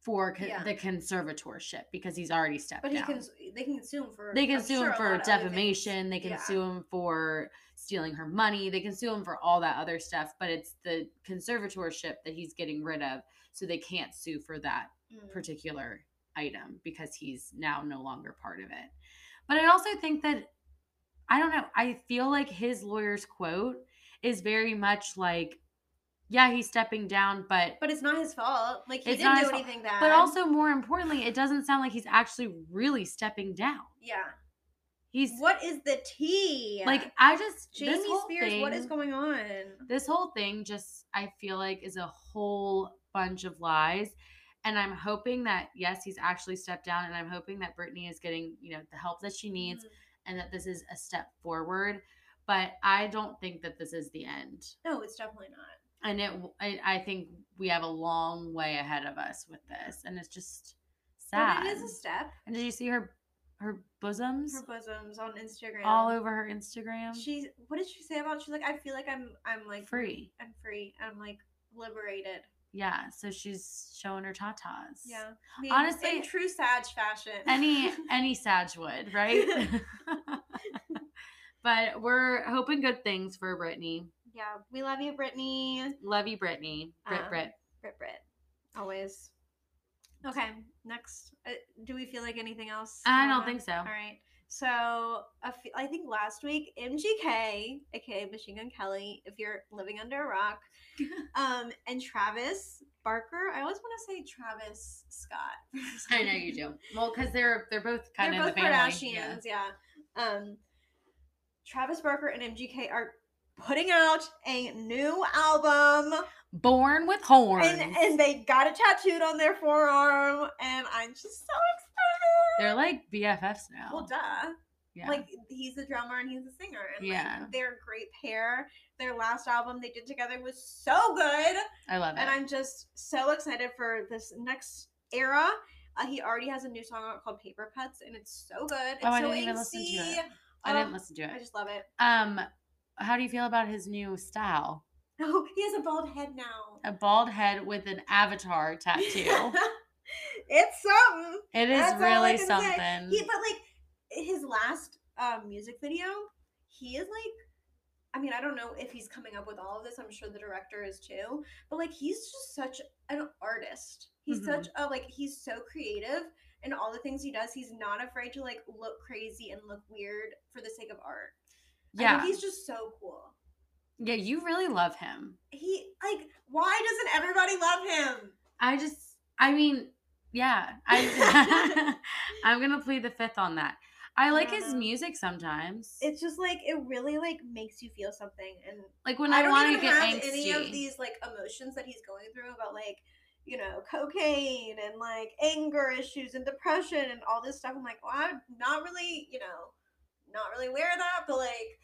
[SPEAKER 2] for co-
[SPEAKER 1] Yeah.
[SPEAKER 2] the conservatorship because he's already stepped
[SPEAKER 1] But he
[SPEAKER 2] down.
[SPEAKER 1] can. They can sue him for.
[SPEAKER 2] They can
[SPEAKER 1] I'm
[SPEAKER 2] sue
[SPEAKER 1] sure,
[SPEAKER 2] him for
[SPEAKER 1] lot of other things.
[SPEAKER 2] defamation. They can
[SPEAKER 1] Yeah.
[SPEAKER 2] sue him for stealing her money. They can sue him for all that other stuff. But it's the conservatorship that he's getting rid of, so they can't sue for that
[SPEAKER 1] Mm.
[SPEAKER 2] particular item because he's now no longer part of it. But I also think that I don't know. I feel like his lawyer's quote is very much like, yeah, he's stepping down, but
[SPEAKER 1] But it's not his fault. Like he
[SPEAKER 2] It's
[SPEAKER 1] didn't do
[SPEAKER 2] his fault.
[SPEAKER 1] anything bad.
[SPEAKER 2] but also more importantly, it doesn't sound like he's actually really stepping down.
[SPEAKER 1] yeah.
[SPEAKER 2] He's
[SPEAKER 1] What is the tea?
[SPEAKER 2] like I just
[SPEAKER 1] Jamie Spears. what is going on?
[SPEAKER 2] this whole thing just I feel like is a whole bunch of lies. And I'm hoping that yes, he's actually stepped down, and I'm hoping that Britney is getting you know the help that she needs,
[SPEAKER 1] Mhm.
[SPEAKER 2] And that this is a step forward. But I don't think that this is the end,
[SPEAKER 1] No, it's definitely not.
[SPEAKER 2] and it I, I think we have a long way ahead of us with this, and it's just sad.
[SPEAKER 1] But it is a step.
[SPEAKER 2] and did you see her her bosoms
[SPEAKER 1] Her bosoms on Instagram.
[SPEAKER 2] all over her Instagram?
[SPEAKER 1] She. What did she say about? She's like, I feel like I'm. I'm like
[SPEAKER 2] Free.
[SPEAKER 1] I'm free. I'm like liberated.
[SPEAKER 2] Yeah, so she's showing her tatas.
[SPEAKER 1] Yeah. I mean,
[SPEAKER 2] Honestly-
[SPEAKER 1] in true Sag fashion.
[SPEAKER 2] any any Sag would, right? but we're hoping good things for Britney.
[SPEAKER 1] yeah, we love you, Britney.
[SPEAKER 2] Love you, Britney. Brit
[SPEAKER 1] Um,
[SPEAKER 2] Brit.
[SPEAKER 1] Brit Brit. Always. Okay, next. Uh, do we feel like anything else?
[SPEAKER 2] I don't
[SPEAKER 1] on?
[SPEAKER 2] think so.
[SPEAKER 1] All right. So a f- I think last week MGK, aka Machine Gun Kelly, if you're living under a rock, um, and Travis Barker. I always want to say Travis Scott.
[SPEAKER 2] I know you do. Well, because they're they're both kind
[SPEAKER 1] They're
[SPEAKER 2] of
[SPEAKER 1] both
[SPEAKER 2] the family.
[SPEAKER 1] Kardashians, yeah. Um, Travis Barker and MGK are putting out a new album,
[SPEAKER 2] Born with horns.
[SPEAKER 1] and and they got it tattooed on their forearm, and I'm just so excited.
[SPEAKER 2] They're like BFFs now.
[SPEAKER 1] well, duh.
[SPEAKER 2] yeah.
[SPEAKER 1] Like he's a drummer and he's a singer, and
[SPEAKER 2] Yeah.
[SPEAKER 1] like, they're a great pair. Their last album they did together was so good,
[SPEAKER 2] I love it.
[SPEAKER 1] and I'm just so excited for this next era. Uh, he already has a new song out called Paper Cuts, and it's so good. It's
[SPEAKER 2] Oh, I
[SPEAKER 1] so
[SPEAKER 2] didn't even listen to it. I didn't listen to it.
[SPEAKER 1] I just love it.
[SPEAKER 2] Um, how do you feel about his new style?
[SPEAKER 1] Oh, he has a bald head now.
[SPEAKER 2] A bald head with an avatar tattoo.
[SPEAKER 1] it's something.
[SPEAKER 2] It is
[SPEAKER 1] That's
[SPEAKER 2] really something.
[SPEAKER 1] He, but like his last um, music video, he is like, I mean, I don't know if he's coming up with all of this. I'm sure the director is too. But like, he's just such an artist. He's
[SPEAKER 2] Mhm.
[SPEAKER 1] such a like, he's so creative in all the things he does. He's not afraid to like look crazy and look weird for the sake of art. I
[SPEAKER 2] yeah.
[SPEAKER 1] he's just so cool.
[SPEAKER 2] yeah, you really love him.
[SPEAKER 1] He like, why doesn't everybody love him?
[SPEAKER 2] I just I mean, yeah. I I'm gonna plead the fifth on that. I like
[SPEAKER 1] don't
[SPEAKER 2] his music sometimes.
[SPEAKER 1] It's just like it really like makes you feel something and
[SPEAKER 2] like when
[SPEAKER 1] I
[SPEAKER 2] I, want to get
[SPEAKER 1] have
[SPEAKER 2] angsty.
[SPEAKER 1] any of these like emotions that he's going through about like you know cocaine and like anger issues and depression and all this stuff. I'm like, well, I'm not really you know not really aware of that, but like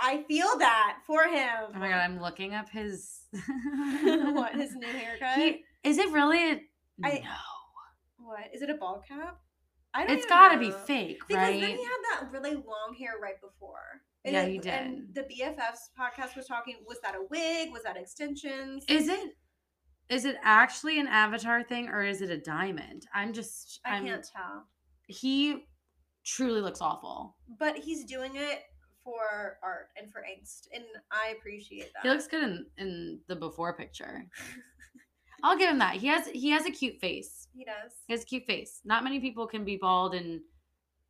[SPEAKER 1] I feel that for him.
[SPEAKER 2] Oh my god, I'm looking up his
[SPEAKER 1] what his new haircut?
[SPEAKER 2] He, is it really a,
[SPEAKER 1] I-
[SPEAKER 2] no.
[SPEAKER 1] What is it a ball cap? I don't
[SPEAKER 2] It's got to be fake,
[SPEAKER 1] Because
[SPEAKER 2] right?
[SPEAKER 1] then he had that really long hair right before.
[SPEAKER 2] Yeah,
[SPEAKER 1] it-
[SPEAKER 2] he
[SPEAKER 1] And
[SPEAKER 2] did.
[SPEAKER 1] the BFFs podcast was talking. Was that a wig? Was that extensions?
[SPEAKER 2] Is it is it actually an avatar thing or is it a diamond? I'm just
[SPEAKER 1] I
[SPEAKER 2] I'm
[SPEAKER 1] can't tell.
[SPEAKER 2] he truly looks awful.
[SPEAKER 1] But he's doing it for art and for angst, and I appreciate that.
[SPEAKER 2] He looks good in, in the before picture. I'll give him that. He has he has a cute face.
[SPEAKER 1] He does.
[SPEAKER 2] He has a cute face. Not many people can be bald and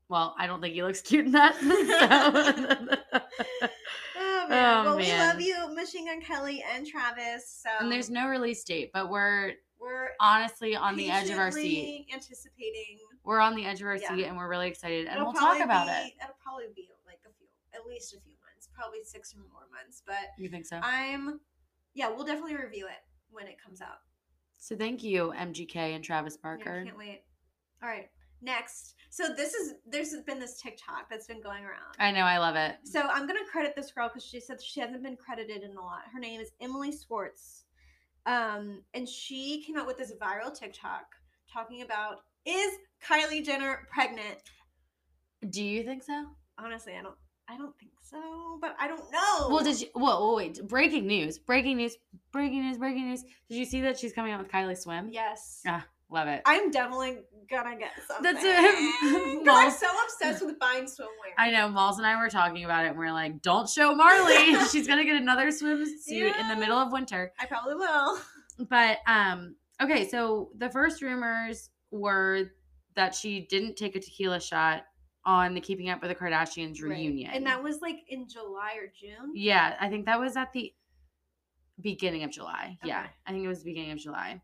[SPEAKER 2] well, I don't think he looks cute in that. so-
[SPEAKER 1] Oh man.
[SPEAKER 2] Oh,
[SPEAKER 1] well, we love you, Machine Gun Kelly and Travis. So
[SPEAKER 2] and there's no release date, but we're
[SPEAKER 1] we're
[SPEAKER 2] honestly on the edge of our seat.
[SPEAKER 1] anticipating.
[SPEAKER 2] We're on the edge of our
[SPEAKER 1] Yeah.
[SPEAKER 2] seat and we're really excited. And
[SPEAKER 1] It'll
[SPEAKER 2] we'll talk about
[SPEAKER 1] be-
[SPEAKER 2] it.
[SPEAKER 1] It'll probably be like a few, at least a few months, probably six or more months. But
[SPEAKER 2] You think so?
[SPEAKER 1] I'm, yeah, we'll definitely review it when it comes out.
[SPEAKER 2] So thank you, MGK and Travis
[SPEAKER 1] Yeah,
[SPEAKER 2] Barker.
[SPEAKER 1] can't wait. All right, next. So this is there's been this TikTok that's been going around.
[SPEAKER 2] I know, I love it.
[SPEAKER 1] So I'm gonna credit this girl because she said she hasn't been credited in a lot. Her name is Emily Swartz, um, and she came out with this viral TikTok talking about is Kylie Jenner pregnant?
[SPEAKER 2] Do you think so?
[SPEAKER 1] Honestly, I don't. I don't think so, but I don't know.
[SPEAKER 2] Well, did you? Whoa, wait! Breaking news! Breaking news! Breaking news! Breaking news! Did you see that she's coming out with Kylie Swim?
[SPEAKER 1] Yes.
[SPEAKER 2] Ah, love it.
[SPEAKER 1] I'm definitely gonna get something.
[SPEAKER 2] That's it.
[SPEAKER 1] I'm so obsessed with buying swimwear.
[SPEAKER 2] I know. Malls and I were talking about it, and we are like, "Don't show Marlee. she's gonna get another swimsuit in the middle of winter."
[SPEAKER 1] I probably will.
[SPEAKER 2] But um, okay. So the first rumors were that she didn't take a tequila shot on the Keeping Up with the Kardashians
[SPEAKER 1] Right.
[SPEAKER 2] reunion,
[SPEAKER 1] And that was like in July or June.
[SPEAKER 2] Yeah, I think that was at the beginning of July. Yeah, I think it was the beginning of July.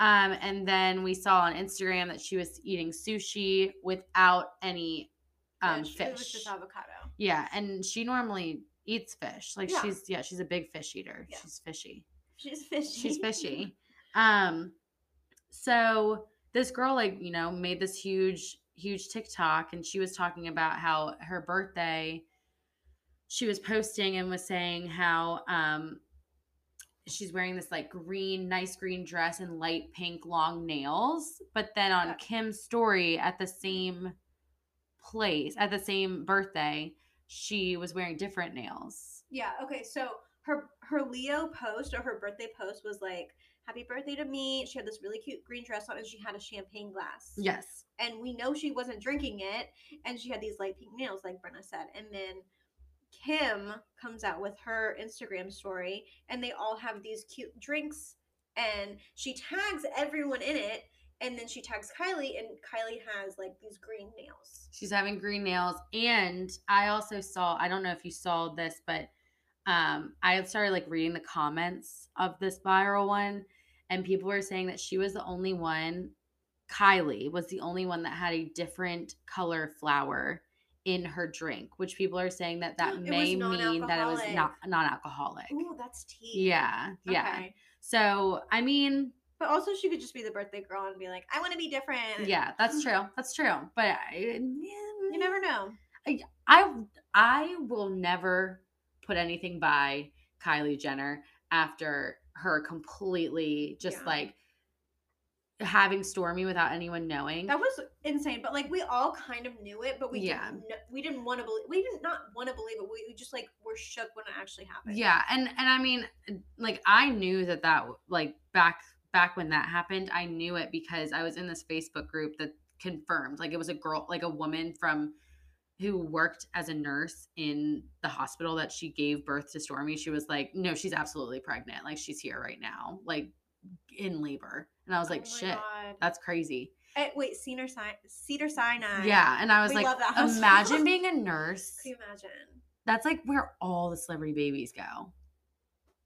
[SPEAKER 2] Um, and then we saw on Instagram that she was eating sushi without any um
[SPEAKER 1] Fish.
[SPEAKER 2] fish.
[SPEAKER 1] It was just avocado.
[SPEAKER 2] yeah, and she normally eats fish. Like
[SPEAKER 1] Yeah.
[SPEAKER 2] she's yeah, she's a big fish eater.
[SPEAKER 1] Yeah.
[SPEAKER 2] She's fishy.
[SPEAKER 1] She's fishy.
[SPEAKER 2] She's fishy. um so this girl like, you know, made this huge huge TikTok and she was talking about how her birthday she was posting and was saying how um she's wearing this like green nice green dress and light pink long nails but then on
[SPEAKER 1] Yeah.
[SPEAKER 2] kim's story at the same place at the same birthday she was wearing different nails
[SPEAKER 1] Yeah. Okay. So her her Leo post or her birthday post was like, "Happy birthday to me." She had this really cute green dress on, and she had a champagne glass.
[SPEAKER 2] yes
[SPEAKER 1] And we know she wasn't drinking it, and she had these light pink nails, like Brenna said. And then Kim comes out with her Instagram story, and they all have these cute drinks, and she tags everyone in it. And then she tags Kylie, and Kylie has like these green nails.
[SPEAKER 2] She's having green nails. And I also saw, I don't know if you saw this, but um, I started like reading the comments of this viral one, and people were saying that she was the only one, Kylie was the only one that had a different color flower in her drink, which people are saying that that
[SPEAKER 1] It
[SPEAKER 2] may mean that it was not non-alcoholic.
[SPEAKER 1] Ooh, that's tea.
[SPEAKER 2] Yeah, yeah. So I mean,
[SPEAKER 1] But also, she could just be the birthday girl and be like, "I want to be different."
[SPEAKER 2] yeah, that's true. That's true. But I, mm,
[SPEAKER 1] you never know.
[SPEAKER 2] I I will never put anything by Kylie Jenner after her completely just
[SPEAKER 1] Yeah.
[SPEAKER 2] like having Stormi without anyone knowing.
[SPEAKER 1] That was insane, but like we all kind of knew it, but we
[SPEAKER 2] Yeah.
[SPEAKER 1] didn't. We didn't want to believe. We didn't not want to believe it. We we just like were shook when it actually happened.
[SPEAKER 2] Yeah, and and I mean, like I knew that that like back back when that happened, I knew it because I was in this Facebook group that confirmed like it was a girl, like a woman from who worked as a nurse in the hospital that she gave birth to Stormi. She was like, "No, she's absolutely pregnant. Like she's here right now, like in labor." And I was like,
[SPEAKER 1] Oh
[SPEAKER 2] "Shit,
[SPEAKER 1] God.
[SPEAKER 2] that's crazy."
[SPEAKER 1] Eh, wait, Cedar Sinai. Cedar Sinai.
[SPEAKER 2] Yeah, and I was
[SPEAKER 1] We
[SPEAKER 2] like,
[SPEAKER 1] love that hospital.
[SPEAKER 2] "Imagine being a nurse.
[SPEAKER 1] Can you imagine?
[SPEAKER 2] That's like where all the celebrity babies go."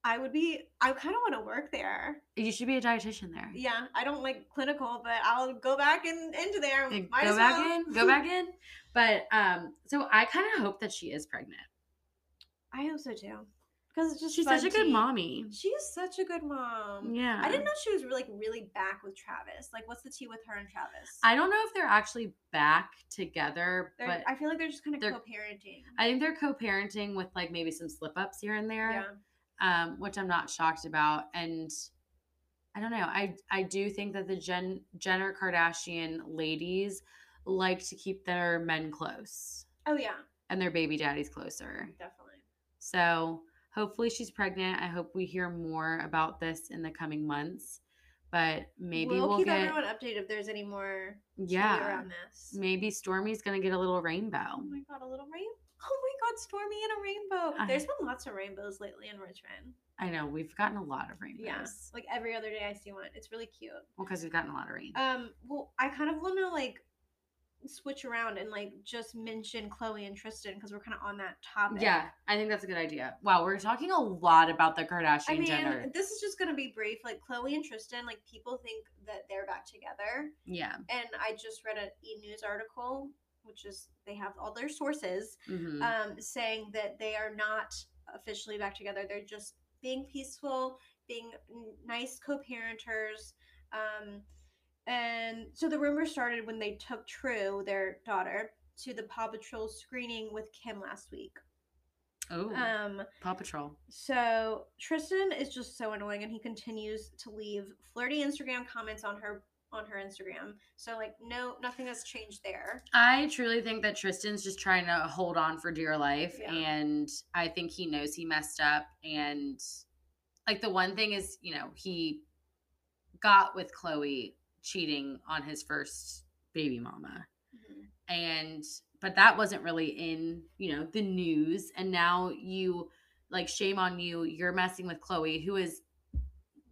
[SPEAKER 1] I would be. I kind of want to work there.
[SPEAKER 2] You should be a dietitian there.
[SPEAKER 1] Yeah, I don't like clinical, but I'll go back in, into there.
[SPEAKER 2] Go
[SPEAKER 1] as
[SPEAKER 2] back
[SPEAKER 1] well.
[SPEAKER 2] in, go back in. But um, so I kind of hope that she is pregnant.
[SPEAKER 1] I hope so too, because it's just
[SPEAKER 2] She's such a good mommy.
[SPEAKER 1] She is such a good mom.
[SPEAKER 2] Yeah,
[SPEAKER 1] I didn't know she was like really back with Travis. Like, what's the tea with her and Travis?
[SPEAKER 2] I don't know if they're actually back together,
[SPEAKER 1] They're-
[SPEAKER 2] but
[SPEAKER 1] I feel like they're just kind of co-parenting.
[SPEAKER 2] I think they're co-parenting with like maybe some slip ups here and there.
[SPEAKER 1] yeah,
[SPEAKER 2] um, which I'm not shocked about. And I don't know. I I do think that the Jen Jenner Kardashian ladies like to keep their men close
[SPEAKER 1] oh yeah,
[SPEAKER 2] and their baby daddies closer.
[SPEAKER 1] definitely.
[SPEAKER 2] So hopefully she's pregnant. I hope we hear more about this in the coming months. But maybe
[SPEAKER 1] we'll,
[SPEAKER 2] we'll,
[SPEAKER 1] keep
[SPEAKER 2] get
[SPEAKER 1] everyone updated if there's any more
[SPEAKER 2] yeah.
[SPEAKER 1] around this.
[SPEAKER 2] Maybe Stormi's gonna get a little rainbow.
[SPEAKER 1] Oh my god, a little rain. Oh my god, Stormi and a rainbow.
[SPEAKER 2] I-
[SPEAKER 1] There's been lots of rainbows lately in Richmond.
[SPEAKER 2] I know we've gotten a lot of rainbows.
[SPEAKER 1] Yeah, like every other day I see one. It's really cute.
[SPEAKER 2] Well, because we've gotten a lot of rain.
[SPEAKER 1] Um, well, I kind of want to like switch around and like just mention Khloe and Tristan because we're kind of on that topic.
[SPEAKER 2] yeah, I think that's a good idea. Wow, we're talking a lot about the Kardashian
[SPEAKER 1] I mean,
[SPEAKER 2] Jenner.
[SPEAKER 1] this is just gonna be brief. Like Khloe and Tristan, like people think that they're back together,
[SPEAKER 2] Yeah.
[SPEAKER 1] and I just read an E News article, which is they have all their sources,
[SPEAKER 2] hmm
[SPEAKER 1] um, saying that they are not officially back together. They're just being peaceful, being n- nice co-parenters. Um, and so the rumor started when they took True, their daughter, to the Paw Patrol screening with Kim last week.
[SPEAKER 2] oh,
[SPEAKER 1] Um,
[SPEAKER 2] Paw Patrol.
[SPEAKER 1] so Tristan is just so annoying, and he continues to leave flirty Instagram comments on her on her Instagram. So like, no, nothing has changed there.
[SPEAKER 2] I truly think that Tristan's just trying to hold on for dear life,
[SPEAKER 1] Yeah.
[SPEAKER 2] and I think he knows he messed up. And like the one thing is, you know, he got with Khloe cheating on his first baby mama. Mm-hmm. and but that wasn't really in you know the news. And now you like shame on you. You're messing with khloe who is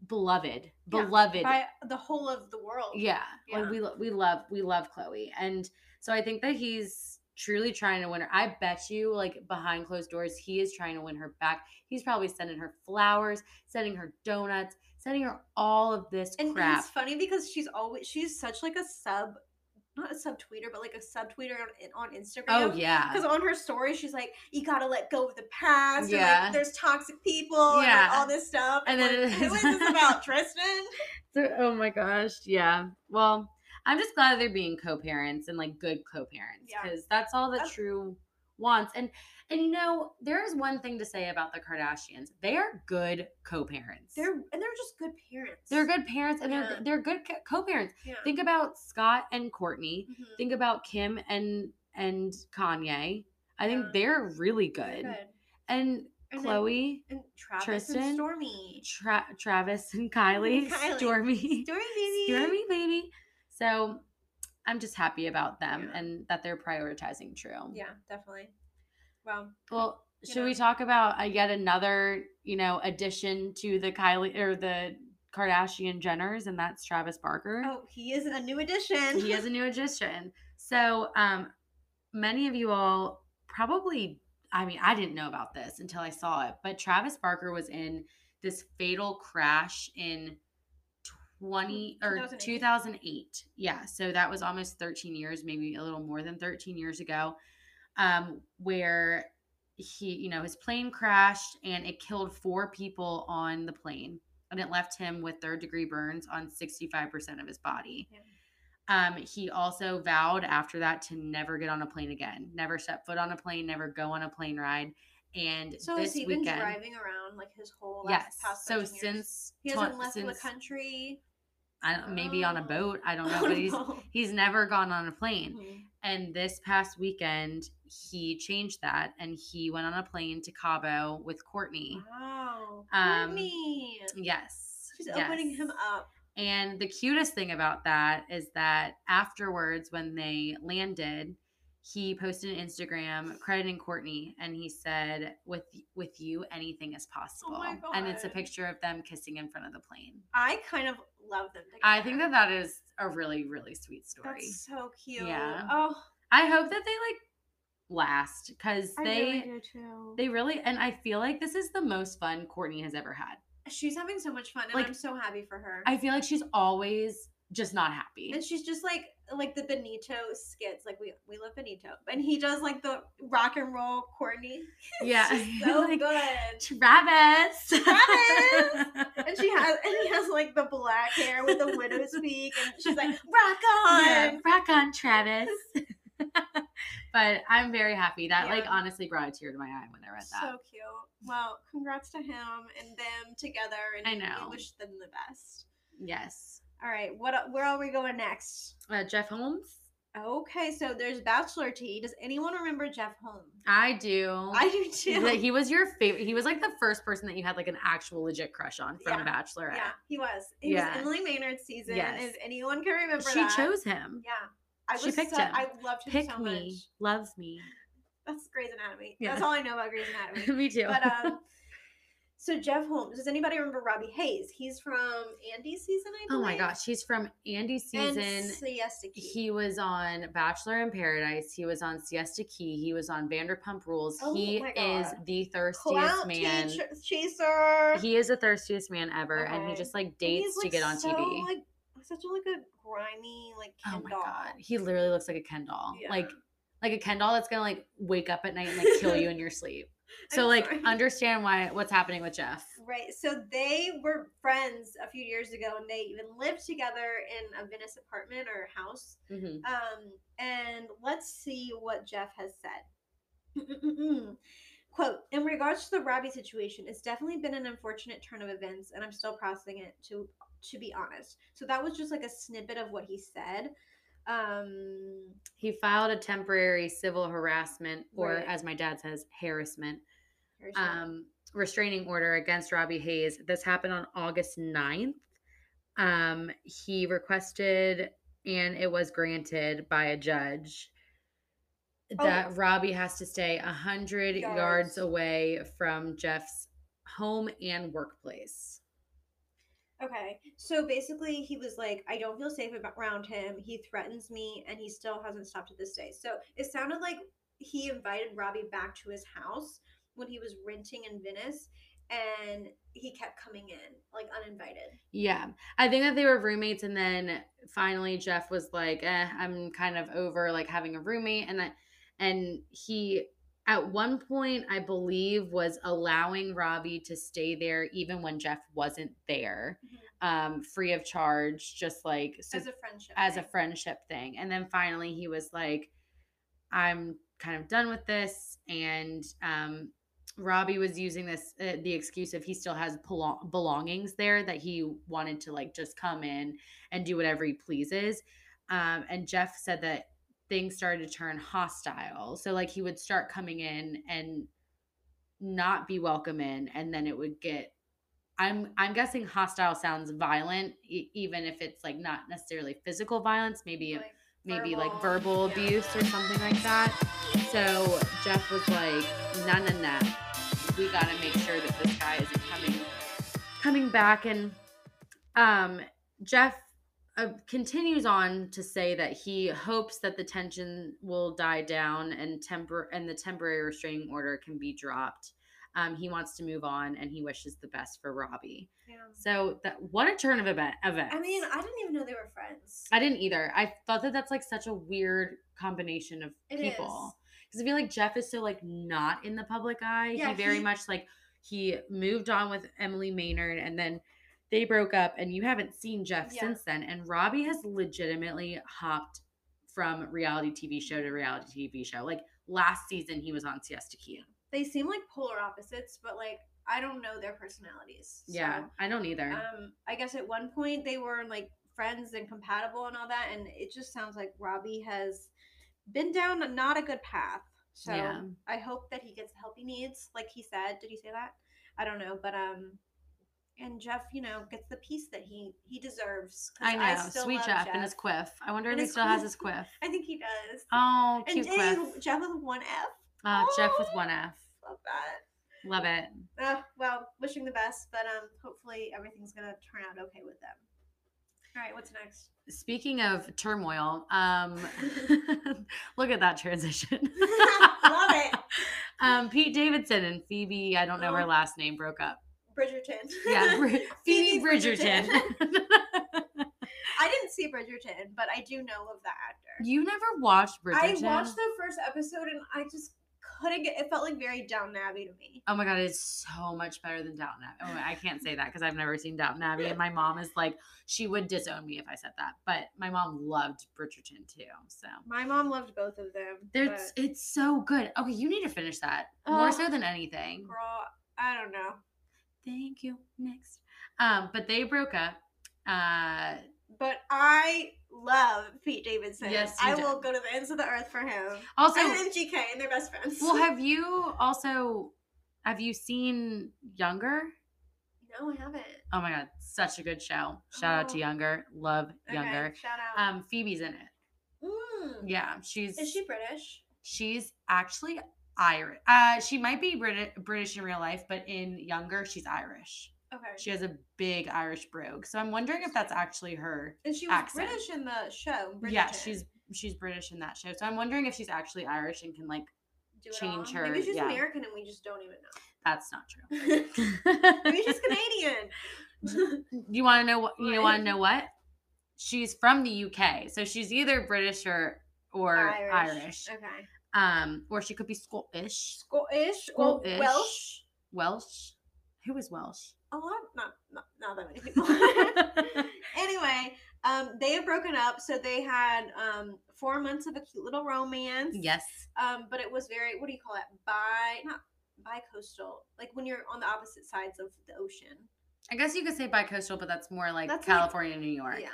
[SPEAKER 2] beloved
[SPEAKER 1] Yeah,
[SPEAKER 2] beloved
[SPEAKER 1] By the whole of the world.
[SPEAKER 2] yeah,
[SPEAKER 1] Yeah.
[SPEAKER 2] Like we we love we love khloe. And so i think that he's truly trying to win her. I bet you like behind closed doors he is trying to win her back. He's probably sending her flowers sending her donuts sending her all of this
[SPEAKER 1] And
[SPEAKER 2] crap
[SPEAKER 1] it's funny because she's always she's such like a sub, not a subtweeter, but like a subtweeter on, on Instagram.
[SPEAKER 2] oh yeah
[SPEAKER 1] Because on her story, she's like, "You gotta let go of the past. And,
[SPEAKER 2] Yeah.
[SPEAKER 1] like, there's toxic people. And
[SPEAKER 2] Yeah.
[SPEAKER 1] like, all this stuff.
[SPEAKER 2] And then
[SPEAKER 1] like,
[SPEAKER 2] it
[SPEAKER 1] who
[SPEAKER 2] is-
[SPEAKER 1] is this about, Tristan?
[SPEAKER 2] So- oh my gosh, yeah. Well, I'm just glad they're being co-parents and like good co-parents
[SPEAKER 1] Yeah.
[SPEAKER 2] because that's all the
[SPEAKER 1] That's-
[SPEAKER 2] True wants. And and you know, there is one thing to say about the Kardashians: they are good co-parents.
[SPEAKER 1] They're and they're just good parents.
[SPEAKER 2] they're good parents and
[SPEAKER 1] Yeah.
[SPEAKER 2] they're they're good co- co-parents.
[SPEAKER 1] Yeah.
[SPEAKER 2] Think about Scott and Kourtney.
[SPEAKER 1] Mhm.
[SPEAKER 2] Think about Kim and and Kanye. I think
[SPEAKER 1] Yeah.
[SPEAKER 2] they're really good.
[SPEAKER 1] good.
[SPEAKER 2] And,
[SPEAKER 1] And then-
[SPEAKER 2] Khloe,
[SPEAKER 1] and Travis
[SPEAKER 2] Tristan,
[SPEAKER 1] and Stormi.
[SPEAKER 2] Tra- Travis, and Kylie,
[SPEAKER 1] Kylie.
[SPEAKER 2] Stormi.
[SPEAKER 1] Stormi baby.
[SPEAKER 2] Stormi baby. So I'm just happy about them
[SPEAKER 1] Yeah.
[SPEAKER 2] and that they're prioritizing True.
[SPEAKER 1] Yeah, definitely. Well,
[SPEAKER 2] Well, should we talk about uh, yet another, you know, addition to the Kylie or the Kardashian Jenners, and that's Travis Barker.
[SPEAKER 1] oh, he is a new addition.
[SPEAKER 2] He is a new addition. So, um, many of you all probably, I mean, I didn't know about this until I saw it, but Travis Barker was in this fatal crash in 20 or
[SPEAKER 1] 2008.
[SPEAKER 2] 2008. Yeah. So that was almost 13 years, maybe a little more than 13 years ago, um, where he, you know, his plane crashed and it killed four people on the plane and it left him with third degree burns on 65% of his body.
[SPEAKER 1] Yeah.
[SPEAKER 2] Um, he also vowed after that to never get on a plane again, never step foot on a plane, never go on a plane ride. And
[SPEAKER 1] So
[SPEAKER 2] this
[SPEAKER 1] has he
[SPEAKER 2] weekend,
[SPEAKER 1] been driving around like his whole last,
[SPEAKER 2] yes.
[SPEAKER 1] past
[SPEAKER 2] So since
[SPEAKER 1] he hasn't left the country.
[SPEAKER 2] I don't, maybe on a
[SPEAKER 1] Oh.
[SPEAKER 2] boat. I don't know,
[SPEAKER 1] Oh,
[SPEAKER 2] but he's
[SPEAKER 1] no.
[SPEAKER 2] he's never gone on a plane.
[SPEAKER 1] Mhm.
[SPEAKER 2] And this past weekend, he changed that and he went on a plane to Cabo with Kourtney.
[SPEAKER 1] Wow.
[SPEAKER 2] Um,
[SPEAKER 1] Kourtney.
[SPEAKER 2] Yes.
[SPEAKER 1] She's opening him up.
[SPEAKER 2] And the cutest thing about that is that afterwards, when they landed, he posted an Instagram crediting Kourtney, and he said, "With with you, anything is possible."
[SPEAKER 1] Oh my
[SPEAKER 2] And it's a picture of them kissing in front of the plane.
[SPEAKER 1] I kind of love them together.
[SPEAKER 2] I think that that is a really really sweet story.
[SPEAKER 1] That's so cute.
[SPEAKER 2] Yeah.
[SPEAKER 1] Oh,
[SPEAKER 2] I hope that they like last because they
[SPEAKER 1] really do too.
[SPEAKER 2] they really and I feel like this is the most fun Kourtney has ever had.
[SPEAKER 1] She's having so much fun, and
[SPEAKER 2] Like,
[SPEAKER 1] I'm so happy for her.
[SPEAKER 2] I feel like she's always just not happy.
[SPEAKER 1] and she's just like like the Benito skits. Like we we love Benito, and he does like the rock and roll Kourtney.
[SPEAKER 2] Yeah.
[SPEAKER 1] So
[SPEAKER 2] Like,
[SPEAKER 1] good.
[SPEAKER 2] Travis.
[SPEAKER 1] Travis! And she has and he has like the black hair with the widow's peak, and she's like rock on.
[SPEAKER 2] Yeah, rock on, Travis. but I'm very happy. That like honestly brought a tear to my eye when I read that.
[SPEAKER 1] So cute. Well, congrats to him and them together, and
[SPEAKER 2] I know.
[SPEAKER 1] we wish them the best.
[SPEAKER 2] yes.
[SPEAKER 1] All right, what where are we going next?
[SPEAKER 2] Uh, Jef Holmes.
[SPEAKER 1] Okay, so there's Bachelor Tea. Does anyone remember Jef Holmes?
[SPEAKER 2] I do.
[SPEAKER 1] I do too.
[SPEAKER 2] He was your favorite. He was like the first person that you had like an actual legit crush on from
[SPEAKER 1] Yeah.
[SPEAKER 2] Bachelorette.
[SPEAKER 1] yeah, he was. He
[SPEAKER 2] Yeah.
[SPEAKER 1] was Emily Maynard's season.
[SPEAKER 2] Yes.
[SPEAKER 1] If anyone can remember
[SPEAKER 2] She
[SPEAKER 1] that.
[SPEAKER 2] chose him.
[SPEAKER 1] Yeah. I
[SPEAKER 2] She
[SPEAKER 1] was
[SPEAKER 2] picked
[SPEAKER 1] so,
[SPEAKER 2] him.
[SPEAKER 1] I loved him
[SPEAKER 2] Pick
[SPEAKER 1] so
[SPEAKER 2] me,
[SPEAKER 1] much.
[SPEAKER 2] love me.
[SPEAKER 1] That's Grey's Anatomy.
[SPEAKER 2] Yeah.
[SPEAKER 1] That's all I know about Grey's Anatomy.
[SPEAKER 2] me too.
[SPEAKER 1] but um so Jef Holmes, does anybody remember Robbie Hayes? He's from Andi's season, I believe.
[SPEAKER 2] oh my gosh, he's from Andi
[SPEAKER 1] And
[SPEAKER 2] season.
[SPEAKER 1] Siesta Key.
[SPEAKER 2] He was on Bachelor in Paradise. He was on Siesta Key. He was on Vanderpump Rules.
[SPEAKER 1] Oh
[SPEAKER 2] he is the thirstiest
[SPEAKER 1] Clout
[SPEAKER 2] man.
[SPEAKER 1] chaser.
[SPEAKER 2] He is the thirstiest man ever, and he just like dates
[SPEAKER 1] he's,
[SPEAKER 2] to get on
[SPEAKER 1] so,
[SPEAKER 2] TV.
[SPEAKER 1] Like such a like a grimy like oh Ken
[SPEAKER 2] oh my
[SPEAKER 1] doll.
[SPEAKER 2] god, he literally looks like a Ken doll,
[SPEAKER 1] Yeah.
[SPEAKER 2] like like a Ken doll that's gonna like wake up at night and like kill you in your sleep. So
[SPEAKER 1] I'm
[SPEAKER 2] like
[SPEAKER 1] sorry.
[SPEAKER 2] understand why what's happening with Jef.
[SPEAKER 1] Right. So they were friends a few years ago, and they even lived together in a Venice apartment or house.
[SPEAKER 2] hmm
[SPEAKER 1] Um, and let's see what Jef has said. Quote, in regards to the Robbie situation, it's definitely been an unfortunate turn of events, and I'm still processing it to to be honest. So that was just like a snippet of what he said. Um
[SPEAKER 2] He filed a temporary civil harassment, or
[SPEAKER 1] Right.
[SPEAKER 2] as my dad says, harassment, um, restraining order against Robbie Hayes. This happened on August 9th. Um, he requested, and it was granted by a judge, that
[SPEAKER 1] Oh.
[SPEAKER 2] Robbie has to stay 100 yards.
[SPEAKER 1] Yards.
[SPEAKER 2] away from Jef's home and workplace.
[SPEAKER 1] Okay, so basically, he was like, I don't feel safe around him. He threatens me, and he still hasn't stopped to this day. So it sounded like he invited Robbie back to his house when he was renting in Venice, and he kept coming in, like uninvited.
[SPEAKER 2] Yeah. I think that they were roommates and then finally Jef was like, eh, I'm kind of over like having a roommate and I, and he at one point I believe was allowing Robbie to stay there even when Jef wasn't there. Um free of charge just like so
[SPEAKER 1] as a friendship.
[SPEAKER 2] as a
[SPEAKER 1] thing.
[SPEAKER 2] friendship thing. And then finally he was like, I'm kind of done with this. And um, Robbie was using this, uh, the excuse of he still has belong- belongings there that he wanted to like just come in and do whatever he pleases. Um, and Jef said that things started to turn hostile. So like he would start coming in and not be welcome in, and then it would get I'm I'm guessing hostile sounds violent, e- even if it's like not necessarily physical violence, maybe
[SPEAKER 1] Like,
[SPEAKER 2] maybe like
[SPEAKER 1] verbal,
[SPEAKER 2] verbal
[SPEAKER 1] yeah.
[SPEAKER 2] abuse or something like that. So Jef was like, "None no, no, we got to make sure that this guy isn't coming coming back." And um, Jef uh, continues on to say that he hopes that the tension will die down and temper and the temporary restraining order can be dropped. Um, he wants to move on and he wishes the best for Robbie.
[SPEAKER 1] yeah.
[SPEAKER 2] So that what a turn of event events.
[SPEAKER 1] I mean, I didn't even know they were friends.
[SPEAKER 2] I didn't either. I thought that that's like such a weird combination of
[SPEAKER 1] It
[SPEAKER 2] people. Because I feel like Jef is so like not in the public eye.
[SPEAKER 1] Yeah,
[SPEAKER 2] he very
[SPEAKER 1] he-
[SPEAKER 2] much like he moved on with Emily Maynard and then they broke up and you haven't seen Jef
[SPEAKER 1] Yeah.
[SPEAKER 2] since then. And Robbie has legitimately hopped from reality TV show to reality TV show. Like last season he was on Siesta Key.
[SPEAKER 1] They seem like polar opposites, but like I don't know their personalities.
[SPEAKER 2] Yeah, I don't either.
[SPEAKER 1] Um, I guess at one point they were like friends and compatible and all that. And it just sounds like Robbie has been down a- not a good path. So
[SPEAKER 2] Yeah.
[SPEAKER 1] I hope that he gets the help he needs, like he said. Did he say that? I don't know, but um, and Jef, you know, gets the peace that he he deserves.
[SPEAKER 2] I know,
[SPEAKER 1] still
[SPEAKER 2] sweet
[SPEAKER 1] love
[SPEAKER 2] Jef, and his quiff. I wonder if he still has his quiff.
[SPEAKER 1] I think he does.
[SPEAKER 2] Oh,
[SPEAKER 1] and
[SPEAKER 2] cute
[SPEAKER 1] dang,
[SPEAKER 2] quiff.
[SPEAKER 1] Jef with one F.
[SPEAKER 2] Uh, Jef with
[SPEAKER 1] Oh.
[SPEAKER 2] one F.
[SPEAKER 1] Love that.
[SPEAKER 2] Love it.
[SPEAKER 1] Uh, well, wishing the best, but um, hopefully everything's gonna turn out okay with them. All right, what's next?
[SPEAKER 2] Speaking of turmoil, um, look at that transition.
[SPEAKER 1] Love it.
[SPEAKER 2] Um, Pete Davidson and Phoebe, I don't know her
[SPEAKER 1] Oh.
[SPEAKER 2] last name, broke up.
[SPEAKER 1] Bridgerton.
[SPEAKER 2] Yeah, Bri- Phoebe
[SPEAKER 1] Phoebe
[SPEAKER 2] Bridgerton.
[SPEAKER 1] I didn't see Bridgerton, but I do know of that actor.
[SPEAKER 2] you never watched Bridgerton?
[SPEAKER 1] I watched the first episode and I just couldn't get. It felt like very Downton Abbey to me.
[SPEAKER 2] Oh my god, it's so much better than Downton Abbey. Oh, I can't say that because I've never seen Downton Abbey, and my mom is like, she would disown me if I said that. But my mom loved Bridgerton too, so
[SPEAKER 1] My mom loved both of them.
[SPEAKER 2] it's
[SPEAKER 1] but,
[SPEAKER 2] it's so good. Okay, you need to finish that uh,
[SPEAKER 1] more
[SPEAKER 2] so than anything.
[SPEAKER 1] girl, I don't know.
[SPEAKER 2] Thank you. Next, um, but they broke up. Uh,
[SPEAKER 1] But I love Pete Davidson.
[SPEAKER 2] Yes,
[SPEAKER 1] I
[SPEAKER 2] do.
[SPEAKER 1] will go to the ends of the earth for him.
[SPEAKER 2] also,
[SPEAKER 1] and MGK, and they're best friends.
[SPEAKER 2] well, have you also have you seen Younger?
[SPEAKER 1] no, I haven't.
[SPEAKER 2] Oh my god, such a good show. Shout out to
[SPEAKER 1] Oh.
[SPEAKER 2] Younger. Love
[SPEAKER 1] Okay,
[SPEAKER 2] Younger.
[SPEAKER 1] shout out.
[SPEAKER 2] Um, Phoebe's in it.
[SPEAKER 1] Mm.
[SPEAKER 2] Yeah, she's
[SPEAKER 1] Is she British?
[SPEAKER 2] she's actually Irish. Uh, she might be British British in real life, but in Younger, she's Irish.
[SPEAKER 1] Okay.
[SPEAKER 2] She has a big Irish brogue. So I'm wondering if that's actually her.
[SPEAKER 1] and she was
[SPEAKER 2] accent.
[SPEAKER 1] British in the show.
[SPEAKER 2] Yeah,
[SPEAKER 1] Bridgerton.
[SPEAKER 2] she's she's British in that show. So I'm wondering if she's actually Irish and can like
[SPEAKER 1] Do
[SPEAKER 2] change
[SPEAKER 1] all.
[SPEAKER 2] her,
[SPEAKER 1] Maybe she's
[SPEAKER 2] yeah.
[SPEAKER 1] American and we just don't even know.
[SPEAKER 2] that's not true.
[SPEAKER 1] Maybe she's Canadian.
[SPEAKER 2] you want to know what you want to know what? She's from the UK. So she's either British or or Irish.
[SPEAKER 1] Okay.
[SPEAKER 2] Um or she could be Scottish.
[SPEAKER 1] Scottish.
[SPEAKER 2] Scottish.
[SPEAKER 1] Welsh.
[SPEAKER 2] Welsh. Who is Welsh?
[SPEAKER 1] A lot. Not, not, not that many people. anyway, um, they have broken up. So they had um, four months of a cute little romance.
[SPEAKER 2] yes.
[SPEAKER 1] Um, but it was very, what do you call it? Bi, not bi-coastal. Like when you're on the opposite sides of the ocean.
[SPEAKER 2] I guess you could say bi-coastal, but that's more like
[SPEAKER 1] That's like-
[SPEAKER 2] California, New York.
[SPEAKER 1] Yeah.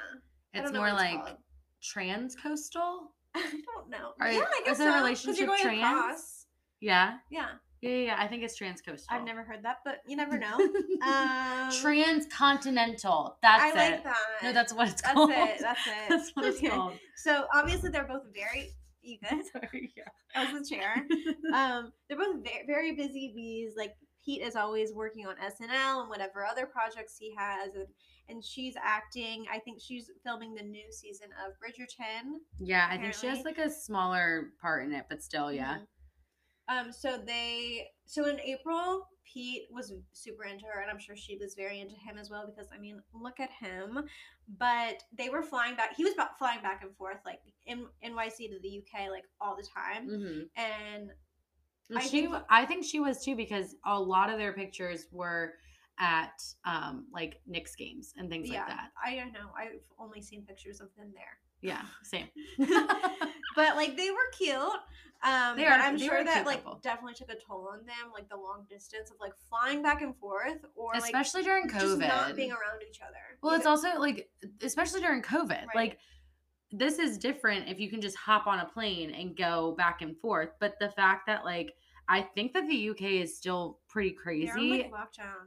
[SPEAKER 2] It's more
[SPEAKER 1] it's
[SPEAKER 2] like
[SPEAKER 1] called.
[SPEAKER 2] transcoastal.
[SPEAKER 1] I don't know.
[SPEAKER 2] Are-
[SPEAKER 1] yeah, I guess
[SPEAKER 2] is there a relationship trans?
[SPEAKER 1] across.
[SPEAKER 2] Yeah.
[SPEAKER 1] Yeah.
[SPEAKER 2] Yeah, yeah, yeah. I think it's transcoastal.
[SPEAKER 1] I've never heard that, but you never know. Um,
[SPEAKER 2] Transcontinental. That's
[SPEAKER 1] I
[SPEAKER 2] it.
[SPEAKER 1] like that.
[SPEAKER 2] No, that's what it's
[SPEAKER 1] That's
[SPEAKER 2] called.
[SPEAKER 1] it. That's it.
[SPEAKER 2] That's what it's
[SPEAKER 1] Okay.
[SPEAKER 2] called.
[SPEAKER 1] So obviously they're both very. You good?
[SPEAKER 2] Sorry, yeah.
[SPEAKER 1] That was the chair. um, they're both very, very busy bees. Like Pete is always working on SNL and whatever other projects he has, and and she's acting. I think she's filming the new season of Bridgerton.
[SPEAKER 2] Yeah, I think she has like a smaller part in it, but still, yeah.
[SPEAKER 1] Mhm. Um, so they, so in April, Pete was super into her, and I'm sure she was very into him as well because I mean, look at him. But they were flying back. He was about flying back and forth, like in NYC to the UK, like all the time.
[SPEAKER 2] hmm
[SPEAKER 1] And
[SPEAKER 2] And
[SPEAKER 1] I
[SPEAKER 2] she,
[SPEAKER 1] think-
[SPEAKER 2] I think she was too because a lot of their pictures were at um like Knicks games and things
[SPEAKER 1] yeah,
[SPEAKER 2] like that.
[SPEAKER 1] I don't know. I've only seen pictures of them there.
[SPEAKER 2] Yeah, same.
[SPEAKER 1] but like they were cute. Um,
[SPEAKER 2] They are-
[SPEAKER 1] I'm
[SPEAKER 2] they
[SPEAKER 1] sure that like
[SPEAKER 2] couple.
[SPEAKER 1] definitely took a toll on them, like the long distance of like flying back and forth, or like
[SPEAKER 2] Especially during
[SPEAKER 1] just
[SPEAKER 2] COVID.
[SPEAKER 1] not being around each other.
[SPEAKER 2] Well, it's also like, especially during COVID,
[SPEAKER 1] Right.
[SPEAKER 2] like this is different if you can just hop on a plane and go back and forth. But the fact that, like, I think that the UK is still pretty crazy.
[SPEAKER 1] like,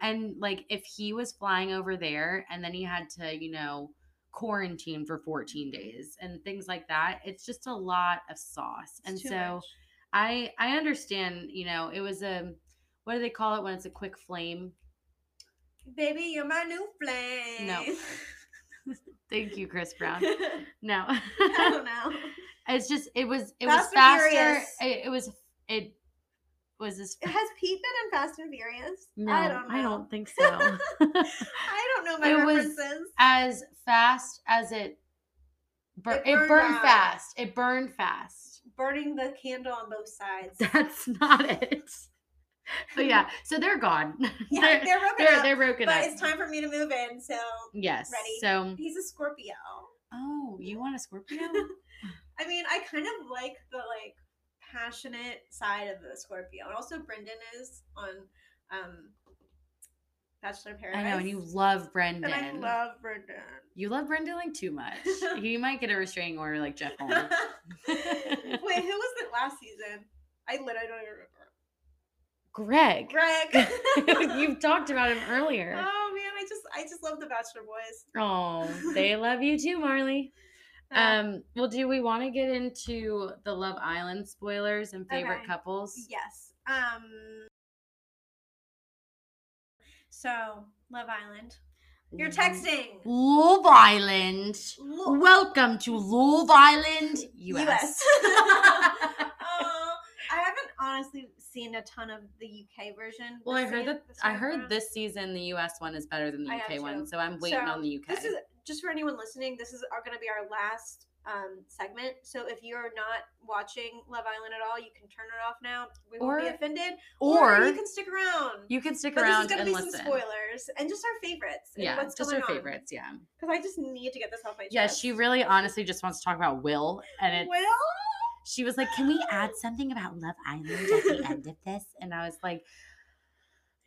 [SPEAKER 2] and, like, if he was flying over there and then he had to, you know, quarantine for 14 days and things like that, it's just a lot of sauce.
[SPEAKER 1] It's
[SPEAKER 2] and so
[SPEAKER 1] much.
[SPEAKER 2] I, I understand, you know, it was a, what do they call it when it's a quick flame?
[SPEAKER 1] baby, you're my new flame.
[SPEAKER 2] No. Thank you, Chris Brown. No.
[SPEAKER 1] I don't know.
[SPEAKER 2] It's just it was it was faster. It, it was it was this.
[SPEAKER 1] Has Pete been in Fast and Furious?
[SPEAKER 2] No,
[SPEAKER 1] I don't know.
[SPEAKER 2] I don't think so.
[SPEAKER 1] I don't know my
[SPEAKER 2] It was- as fast as it, bur-
[SPEAKER 1] It
[SPEAKER 2] it,
[SPEAKER 1] burned
[SPEAKER 2] burned fast. It burned fast.
[SPEAKER 1] Burning the candle on both sides.
[SPEAKER 2] That's not it. But yeah, so they're gone.
[SPEAKER 1] Yeah,
[SPEAKER 2] they're,
[SPEAKER 1] they're broken
[SPEAKER 2] they're,
[SPEAKER 1] up,
[SPEAKER 2] they're broken
[SPEAKER 1] but
[SPEAKER 2] up.
[SPEAKER 1] it's time for me to move in, so
[SPEAKER 2] yes.
[SPEAKER 1] ready.
[SPEAKER 2] So
[SPEAKER 1] he's a Scorpio.
[SPEAKER 2] oh, you want a Scorpio?
[SPEAKER 1] I mean, I kind of like the like passionate side of the Scorpio, and also Brendan is on um Bachelor Paradise.
[SPEAKER 2] I know, and you love Brendan.
[SPEAKER 1] and I love Brendan.
[SPEAKER 2] you love Brendan like too much. he might get a restraining order like Jef Holmes.
[SPEAKER 1] Wait, who was it last season? I literally don't even remember.
[SPEAKER 2] Greg.
[SPEAKER 1] Greg.
[SPEAKER 2] You've talked about him earlier.
[SPEAKER 1] Oh man, I just I just love the Bachelor boys.
[SPEAKER 2] Oh, they love you too, Marlee.
[SPEAKER 1] Uh,
[SPEAKER 2] Um, well, do we want to get into the Love Island spoilers and favorite
[SPEAKER 1] Okay.
[SPEAKER 2] couples?
[SPEAKER 1] yes. Um. So Love Island. You're texting.
[SPEAKER 2] Love Island.
[SPEAKER 1] Lo-
[SPEAKER 2] Welcome to Love Island, US.
[SPEAKER 1] oh, I haven't honestly seen a ton of the UK version.
[SPEAKER 2] well, I heard that I heard this season the US one is better than the
[SPEAKER 1] I
[SPEAKER 2] UK one, so I'm waiting
[SPEAKER 1] So,
[SPEAKER 2] on the UK.
[SPEAKER 1] This is just for anyone listening. This is going to be our last um, segment. So if you're not watching Love Island at all, you can turn it off now. We won't be offended.
[SPEAKER 2] or
[SPEAKER 1] you can stick around.
[SPEAKER 2] you can stick
[SPEAKER 1] but
[SPEAKER 2] around
[SPEAKER 1] this is going to be
[SPEAKER 2] listen.
[SPEAKER 1] some spoilers and just our favorites.
[SPEAKER 2] Yeah,
[SPEAKER 1] what's
[SPEAKER 2] just
[SPEAKER 1] going
[SPEAKER 2] her favorites. Yeah.
[SPEAKER 1] Because I just need to get this off my chest.
[SPEAKER 2] Yeah, she really honestly just wants to talk about Will, and it.
[SPEAKER 1] Will.
[SPEAKER 2] She was like, "Can we add something about Love Island at the end of this?" And I was like,